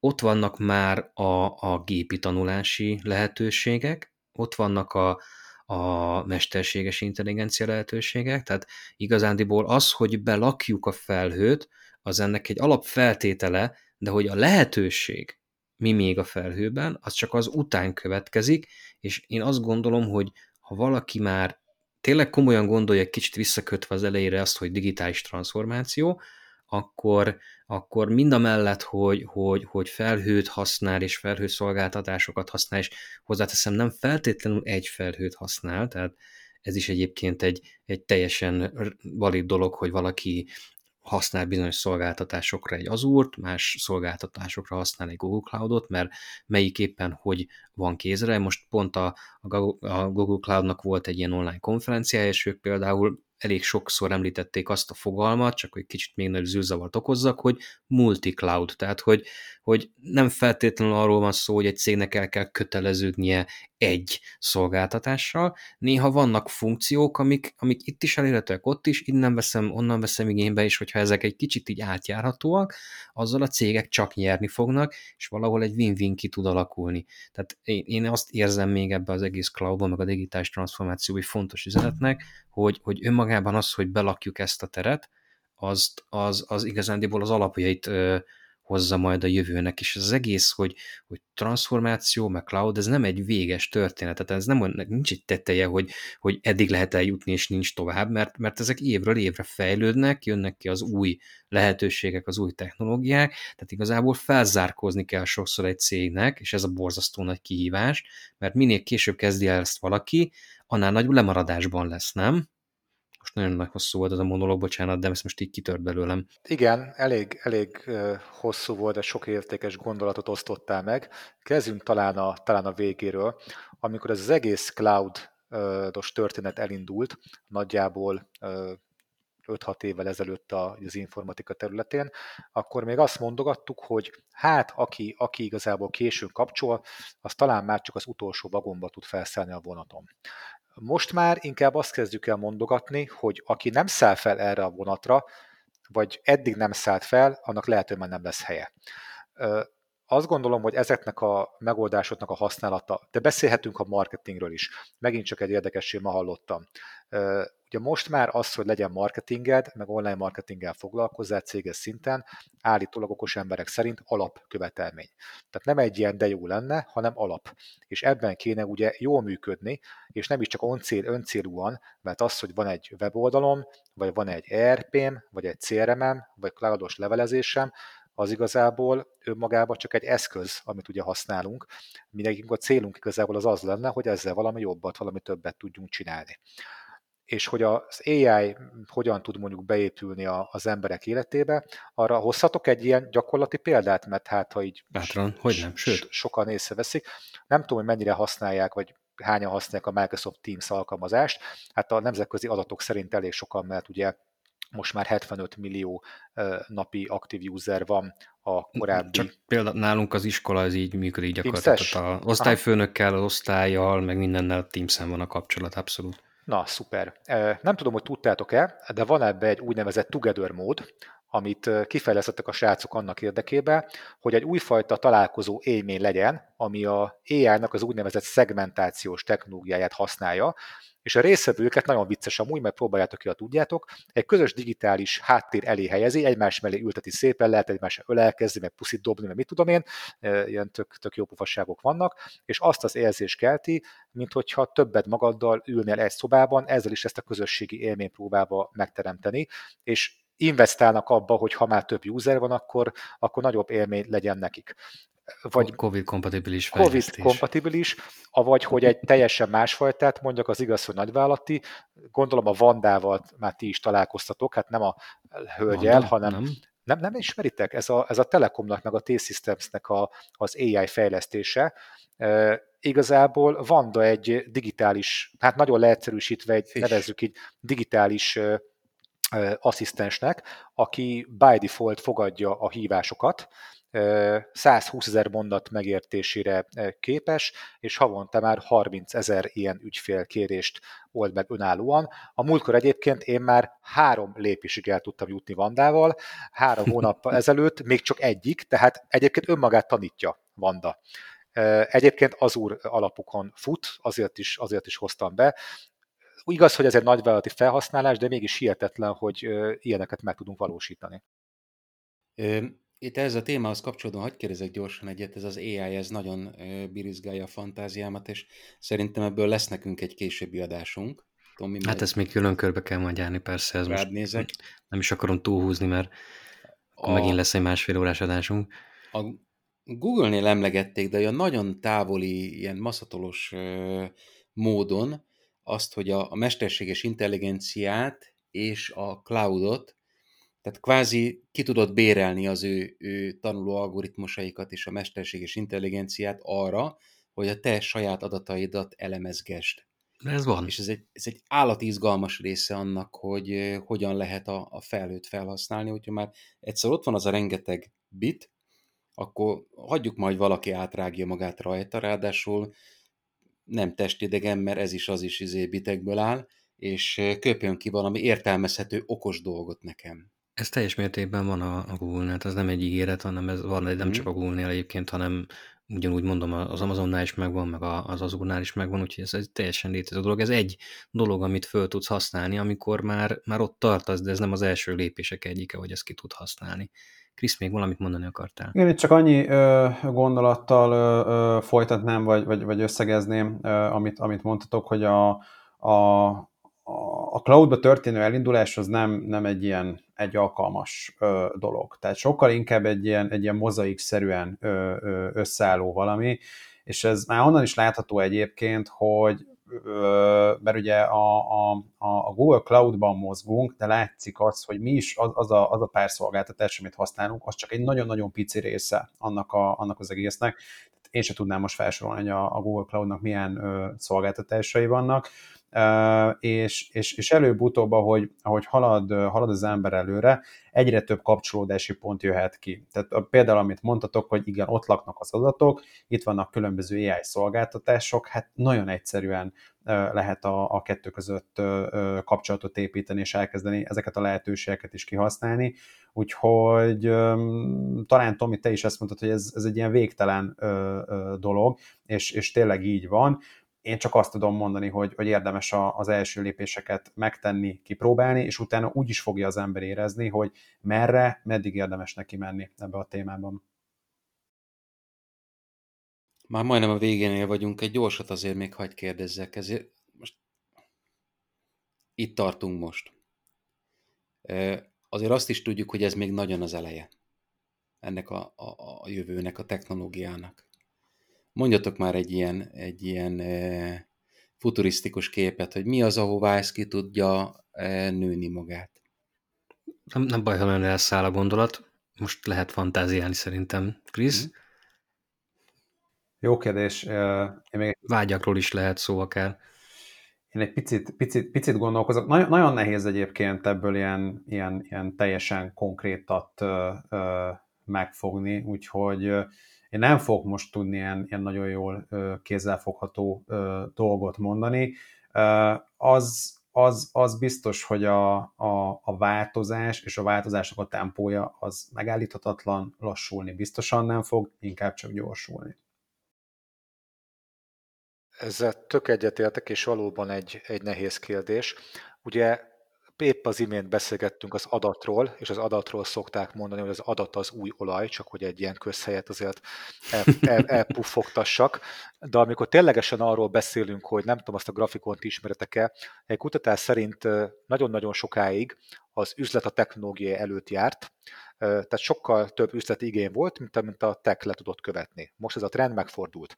ott vannak már a, a gépi tanulási lehetőségek, ott vannak a, a mesterséges intelligencia lehetőségek, tehát igazándiból az, hogy belakjuk a felhőt, az ennek egy alapfeltétele, de hogy a lehetőség mi még a felhőben, az csak az után következik, és én azt gondolom, hogy ha valaki már tényleg komolyan gondolja, egy kicsit visszakötve az elejére azt, hogy digitális transformáció, akkor, akkor mind a mellett, hogy, hogy, hogy felhőt használ, és felhőszolgáltatásokat használ, és hozzáteszem, nem feltétlenül egy felhőt használ, tehát ez is egyébként egy, egy teljesen valid dolog, hogy valaki használ bizonyos szolgáltatásokra egy Azure-t, más szolgáltatásokra használ egy Google Cloud-ot, mert melyik éppen hogy van kézre. Most pont a, a Google Cloud-nak volt egy ilyen online konferenciája, és ők például elég sokszor említették azt a fogalmat, csak hogy kicsit még nagyobb zűrzavart okozzak, hogy multi-cloud, tehát hogy, hogy nem feltétlenül arról van szó, hogy egy cégnek el kell köteleződnie egy szolgáltatással. Néha vannak funkciók, amik, amik itt is elérhetőek, ott is, innen veszem, onnan veszem igénybe, és hogyha ezek egy kicsit így átjárhatóak, azzal a cégek csak nyerni fognak, és valahol egy win-win ki tud alakulni. Tehát én, én azt érzem még ebbe az egész cloudban, meg a digitális transformáció, hogy fontos üzenetnek, hogy, hogy önmagában az, hogy belakjuk ezt a teret, az, az, az igazándiból az alapjait ö, hozza majd a jövőnek, és az egész, hogy, hogy transformáció, meg cloud, ez nem egy véges történet, tehát ez nem, nincs egy teteje, hogy, hogy eddig lehet eljutni, és nincs tovább, mert, mert ezek évről évre fejlődnek, jönnek ki az új lehetőségek, az új technológiák, tehát igazából felzárkózni kell sokszor egy cégnek, és ez a borzasztó nagy kihívás, mert minél később kezdi el ezt valaki, annál nagyobb lemaradásban lesz, nem? Nagyon nagy hosszú volt ez a monológ, bocsánat, de ezt most így kitört belőlem. Igen, elég, elég hosszú volt, de sok értékes gondolatot osztottál meg. Kezdjünk talán a, talán a végéről. Amikor ez az egész cloud-os történet elindult, nagyjából 5-6 évvel ezelőtt az informatika területén, akkor még azt mondogattuk, hogy hát aki, aki igazából későn kapcsol, az talán már csak az utolsó vagomba tud felszállni a vonaton. Most már inkább azt kezdjük el mondogatni, hogy aki nem száll fel erre a vonatra, vagy eddig nem szállt fel, annak lehet, hogy már nem lesz helye. Azt gondolom, hogy ezeknek a megoldásoknak a használata, de beszélhetünk a marketingről is. Megint csak egy érdekesség ma hallottam. Ugye most már az, hogy legyen marketinged, meg online marketinggel foglalkozzál céges szinten, állítólag okos emberek szerint alapkövetelmény. Tehát nem egy ilyen de jó lenne, hanem alap. És ebben kéne ugye jól működni, és nem is csak öncél, öncélúan, mert az, hogy van egy weboldalom, vagy van egy ERP-m, vagy egy CRM-em, vagy cloudos levelezésem, az igazából önmagában csak egy eszköz, amit ugye használunk. Mindenkünk a célunk igazából az az lenne, hogy ezzel valami jobbat, valami többet tudjunk csinálni és hogy az AI hogyan tud mondjuk beépülni az emberek életébe, arra hozhatok egy ilyen gyakorlati példát, mert hát ha így Bátran, hogy nem, sőt. sokan észreveszik, nem tudom, hogy mennyire használják, vagy hányan használják a Microsoft Teams alkalmazást, hát a nemzetközi adatok szerint elég sokan, mert ugye most már 75 millió napi aktív user van a korábbi... Csak például nálunk az iskola az így működik gyakorlatilag. Az osztályfőnökkel, az osztályjal, meg mindennel Teams-en van a kapcsolat, abszolút. Na, szuper. Nem tudom, hogy tudtátok-e, de van ebbe egy úgynevezett together mód, amit kifejlesztettek a srácok annak érdekében, hogy egy újfajta találkozó élmény legyen, ami a AI-nak az úgynevezett szegmentációs technológiáját használja, és a részvevőket nagyon vicces amúgy, mert próbáljátok ki, ha tudjátok, egy közös digitális háttér elé helyezi, egymás mellé ülteti szépen, lehet egymásra ölelkezni, meg puszit dobni, meg mit tudom én, ilyen tök, tök jó pofasságok vannak, és azt az érzést kelti, mint hogyha többet magaddal ülnél egy szobában, ezzel is ezt a közösségi élmény próbálva megteremteni, és investálnak abba, hogy ha már több user van, akkor, akkor nagyobb élmény legyen nekik vagy COVID-kompatibilis COVID-kompatibilis, avagy hogy egy teljesen másfajtát, mondjak az igaz, hogy nagyvállalati, gondolom a Vandával már ti is találkoztatok, hát nem a hölgyel, hanem nem. Nem, nem ismeritek? Ez a, ez a Telekomnak, meg a T-Systemsnek a, az AI fejlesztése. E, igazából Vanda egy digitális, hát nagyon leegyszerűsítve egy, Fish. nevezzük így, digitális e, asszisztensnek, aki by default fogadja a hívásokat, 120 ezer mondat megértésére képes, és havonta már 30 ezer ilyen ügyfélkérést old meg önállóan. A múltkor egyébként én már három lépésig el tudtam jutni Vandával, három hónappal ezelőtt még csak egyik, tehát egyébként önmagát tanítja Vanda. Egyébként az úr alapukon fut, azért is, azért is hoztam be. Igaz, hogy ez egy nagyvállalati felhasználás, de mégis hihetetlen, hogy ilyeneket meg tudunk valósítani. Itt ez a témához kapcsolódóan hagyd kérdezek gyorsan egyet, ez az AI, ez nagyon birizgálja a fantáziámat, és szerintem ebből lesz nekünk egy későbbi adásunk. Tomi, hát ezt még külön körbe kell majd járni, persze. Ez most nézek. Nem is akarom túlhúzni, mert a... megint lesz egy másfél órás adásunk. A Google-nél emlegették, de olyan nagyon távoli, ilyen maszatolos módon azt, hogy a, a mesterséges intelligenciát és a cloudot tehát kvázi ki tudod bérelni az ő, ő tanuló algoritmusaikat és a mesterséges intelligenciát arra, hogy a te saját adataidat elemezgesd. Ez van. És ez egy, ez egy állati izgalmas része annak, hogy hogyan lehet a, a felhőt felhasználni, hogyha már egyszer ott van az a rengeteg bit, akkor hagyjuk majd valaki átrágja magát rajta, ráadásul nem testidegen, mert ez is az is izé bitekből áll, és köpjön ki valami értelmezhető, okos dolgot nekem. Ez teljes mértékben van a, a Google-nél, ez nem egy ígéret, hanem ez van, nem mm. csak a Google-nél egyébként, hanem ugyanúgy mondom, az Amazonnál is megvan, meg az Azure-nál is megvan, úgyhogy ez egy teljesen létező dolog. Ez egy dolog, amit föl tudsz használni, amikor már, már ott tartasz, de ez nem az első lépések egyike, hogy ezt ki tud használni. Krisz, még valamit mondani akartál? Én itt csak annyi ö, gondolattal ö, ö, folytatnám, vagy, vagy, vagy összegezném, ö, amit, amit mondtatok, hogy a, a, a cloudba történő elindulás az nem, nem egy ilyen egy alkalmas ö, dolog. Tehát sokkal inkább egy ilyen, egy ilyen mozaik-szerűen ö, ö, összeálló valami, és ez már onnan is látható egyébként, hogy ö, mert ugye a, a, a Google Cloud-ban mozgunk, de látszik az, hogy mi is az, az, a, az a pár szolgáltatás, amit használunk, az csak egy nagyon-nagyon pici része annak, a, annak az egésznek. Én sem tudnám most felsorolni, hogy a, a Google Cloud-nak milyen ö, szolgáltatásai vannak, és, és, és előbb-utóbb, ahogy, ahogy halad, halad az ember előre, egyre több kapcsolódási pont jöhet ki. Tehát a, például, amit mondtatok, hogy igen, ott laknak az adatok, itt vannak különböző AI szolgáltatások, hát nagyon egyszerűen lehet a, a kettő között kapcsolatot építeni és elkezdeni ezeket a lehetőségeket is kihasználni. Úgyhogy talán Tomi, te is ezt mondtad, hogy ez, ez egy ilyen végtelen dolog, és, és tényleg így van én csak azt tudom mondani, hogy, hogy érdemes a, az első lépéseket megtenni, kipróbálni, és utána úgy is fogja az ember érezni, hogy merre, meddig érdemes neki menni ebbe a témában. Már majdnem a végénél vagyunk, egy gyorsat azért még hagyd kérdezzek, ezért most itt tartunk most. Azért azt is tudjuk, hogy ez még nagyon az eleje ennek a, a, a jövőnek, a technológiának. Mondjatok már egy ilyen, egy ilyen e, futurisztikus képet, hogy mi az, ahová ez ki tudja e, nőni magát. Nem, nem baj, ha nagyon elszáll a gondolat. Most lehet fantáziálni szerintem. Krisz? Mm. Jó kérdés. Én még... Vágyakról is lehet szó akár. Én egy picit, picit, picit gondolkozok. Nagyon, nagyon nehéz egyébként ebből ilyen, ilyen, ilyen teljesen konkrétat ö, ö, megfogni, úgyhogy én nem fogok most tudni ilyen, ilyen nagyon jól kézzelfogható dolgot mondani. Az, az, az biztos, hogy a, a, a változás és a változásnak a tempója az megállíthatatlan, lassulni biztosan nem fog, inkább csak gyorsulni. Ezzel tök egyetértek, és valóban egy, egy nehéz kérdés. Ugye épp az imént beszélgettünk az adatról, és az adatról szokták mondani, hogy az adat az új olaj, csak hogy egy ilyen közhelyet azért el, el, elpuffogtassak. De amikor ténylegesen arról beszélünk, hogy nem tudom, azt a grafikont ismeretek-e, egy kutatás szerint nagyon-nagyon sokáig az üzlet a technológia előtt járt, tehát sokkal több üzleti igény volt, mint amit a tech le tudott követni. Most ez a trend megfordult.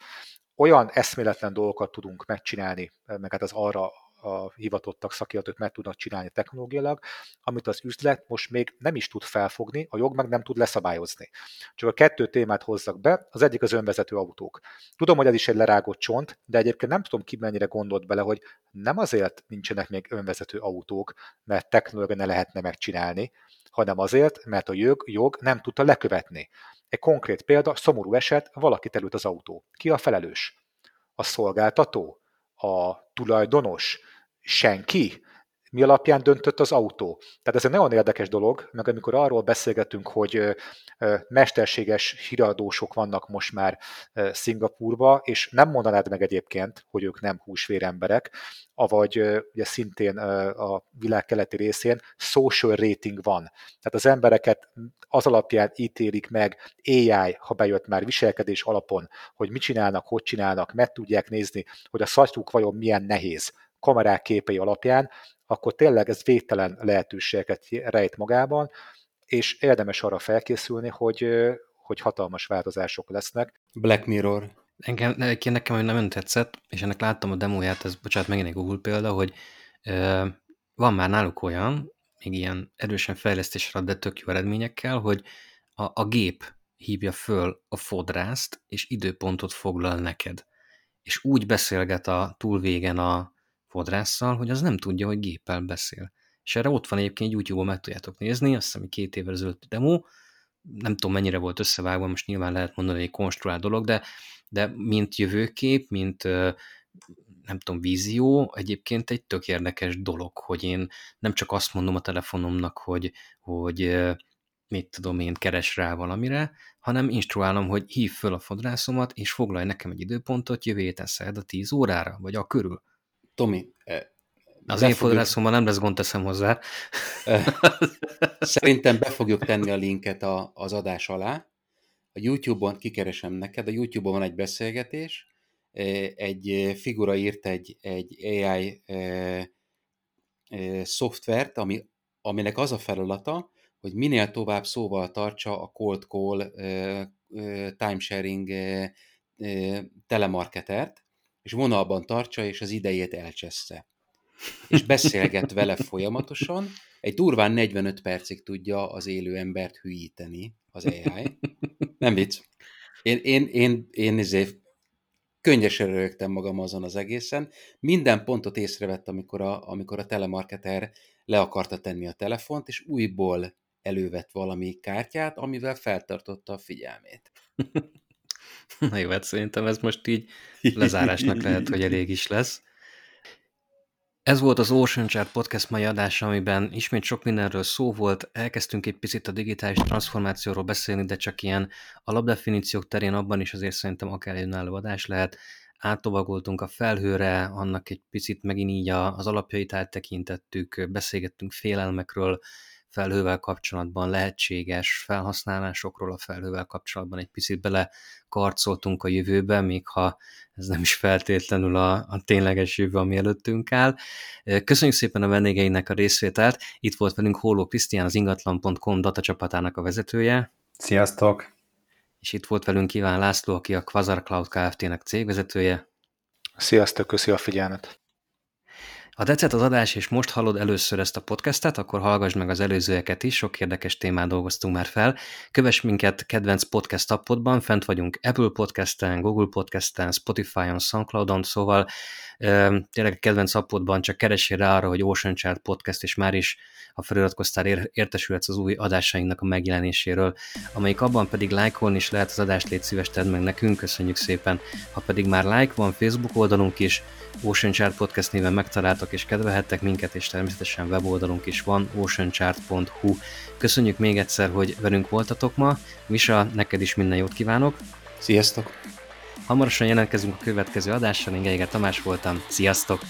Olyan eszméletlen dolgokat tudunk megcsinálni, meg hát az arra a hivatottak, szakértők meg tudnak csinálni technológiailag, amit az üzlet most még nem is tud felfogni, a jog meg nem tud leszabályozni. Csak a kettő témát hozzak be, az egyik az önvezető autók. Tudom, hogy ez is egy lerágott csont, de egyébként nem tudom ki mennyire gondolt bele, hogy nem azért nincsenek még önvezető autók, mert technológia ne lehetne megcsinálni, hanem azért, mert a jog, jog nem tudta lekövetni. Egy konkrét példa, szomorú eset, valaki terült az autó. Ki a felelős? A szolgáltató? A tulajdonos? Senki? Mi alapján döntött az autó. Tehát ez egy nagyon érdekes dolog, meg amikor arról beszélgetünk, hogy mesterséges híradósok vannak most már Szingapurba, és nem mondanád meg egyébként, hogy ők nem húsvér emberek, avagy ugye szintén a világ keleti részén social rating van. Tehát az embereket az alapján ítélik meg AI, ha bejött már viselkedés alapon, hogy mit csinálnak, hogy csinálnak, meg tudják nézni, hogy a szatjuk vajon milyen nehéz kamerák képei alapján, akkor tényleg ez végtelen lehetőségeket rejt magában, és érdemes arra felkészülni, hogy, hogy hatalmas változások lesznek. Black Mirror. Engem, nekem, nekem nem tetszett, és ennek láttam a demóját, ez bocsánat, megint egy Google példa, hogy ö, van már náluk olyan, még ilyen erősen fejlesztésre de tök jó eredményekkel, hogy a, a gép hívja föl a fodrászt, és időpontot foglal neked. És úgy beszélget a túlvégen a, fodrásszal, hogy az nem tudja, hogy géppel beszél. És erre ott van egyébként YouTube-on meg tudjátok nézni, azt hiszem, két évvel ezelőtt demo, nem tudom mennyire volt összevágva, most nyilván lehet mondani, hogy konstruált dolog, de, de mint jövőkép, mint nem tudom, vízió, egyébként egy tök érdekes dolog, hogy én nem csak azt mondom a telefonomnak, hogy, hogy mit tudom én, keres rá valamire, hanem instruálom, hogy hív föl a fodrászomat, és foglalj nekem egy időpontot jövő héten a 10 órára, vagy a körül. Tomi, az én fodrászomban nem lesz gond, teszem hozzá. Szerintem be fogjuk tenni a linket a, az adás alá. A YouTube-on kikeresem neked, a YouTube-on van egy beszélgetés, egy figura írt egy, egy AI e, e, szoftvert, ami, aminek az a feladata, hogy minél tovább szóval tartsa a cold call e, timesharing telemarketert, és vonalban tartsa, és az idejét elcsessze. És beszélget vele folyamatosan, egy durván 45 percig tudja az élő embert hülyíteni az AI. Nem vicc. Én, én, én, én ezért könnyesen rögtem magam azon az egészen. Minden pontot észrevett, amikor a, amikor a telemarketer le akarta tenni a telefont, és újból elővett valami kártyát, amivel feltartotta a figyelmét. Na jó, hát szerintem ez most így lezárásnak lehet, hogy elég is lesz. Ez volt az Ocean Chart Podcast mai adása, amiben ismét sok mindenről szó volt. Elkezdtünk egy picit a digitális transformációról beszélni, de csak ilyen alapdefiníciók terén abban is azért szerintem akár egy önálló adás lehet. Áttovagoltunk a felhőre, annak egy picit megint így az alapjait áttekintettük, beszélgettünk félelmekről, felhővel kapcsolatban, lehetséges felhasználásokról a felhővel kapcsolatban egy picit bele karcoltunk a jövőbe, még ha ez nem is feltétlenül a, a tényleges jövő, ami előttünk áll. Köszönjük szépen a vendégeinek a részvételt. Itt volt velünk Hóló Krisztián, az ingatlan.com datacsapatának a vezetője. Sziasztok! És itt volt velünk Iván László, aki a Quasar Cloud Kft-nek cégvezetője. Sziasztok, köszi a figyelmet! Ha tetszett az adás, és most hallod először ezt a podcastet, akkor hallgass meg az előzőeket is, sok érdekes témát dolgoztunk már fel. Kövess minket kedvenc podcast appodban, fent vagyunk Apple Podcasten, Google Podcasten, Spotify-on, Soundcloud-on, szóval tényleg a kedvenc appodban csak keresél rá arra, hogy Ocean Chart Podcast, és már is a feliratkoztál értesülhetsz az új adásainknak a megjelenéséről, amelyik abban pedig lájkolni is lehet az adást, légy szíves, tedd meg nekünk, köszönjük szépen. Ha pedig már like van Facebook oldalunk is, Ocean Chart Podcast néven megtaláltak és kedvelhettek minket, és természetesen weboldalunk is van, oceanchart.hu. Köszönjük még egyszer, hogy velünk voltatok ma. Misa, neked is minden jót kívánok. Sziasztok! Hamarosan jelentkezünk a következő adással, én Geiger Tamás voltam. Sziasztok!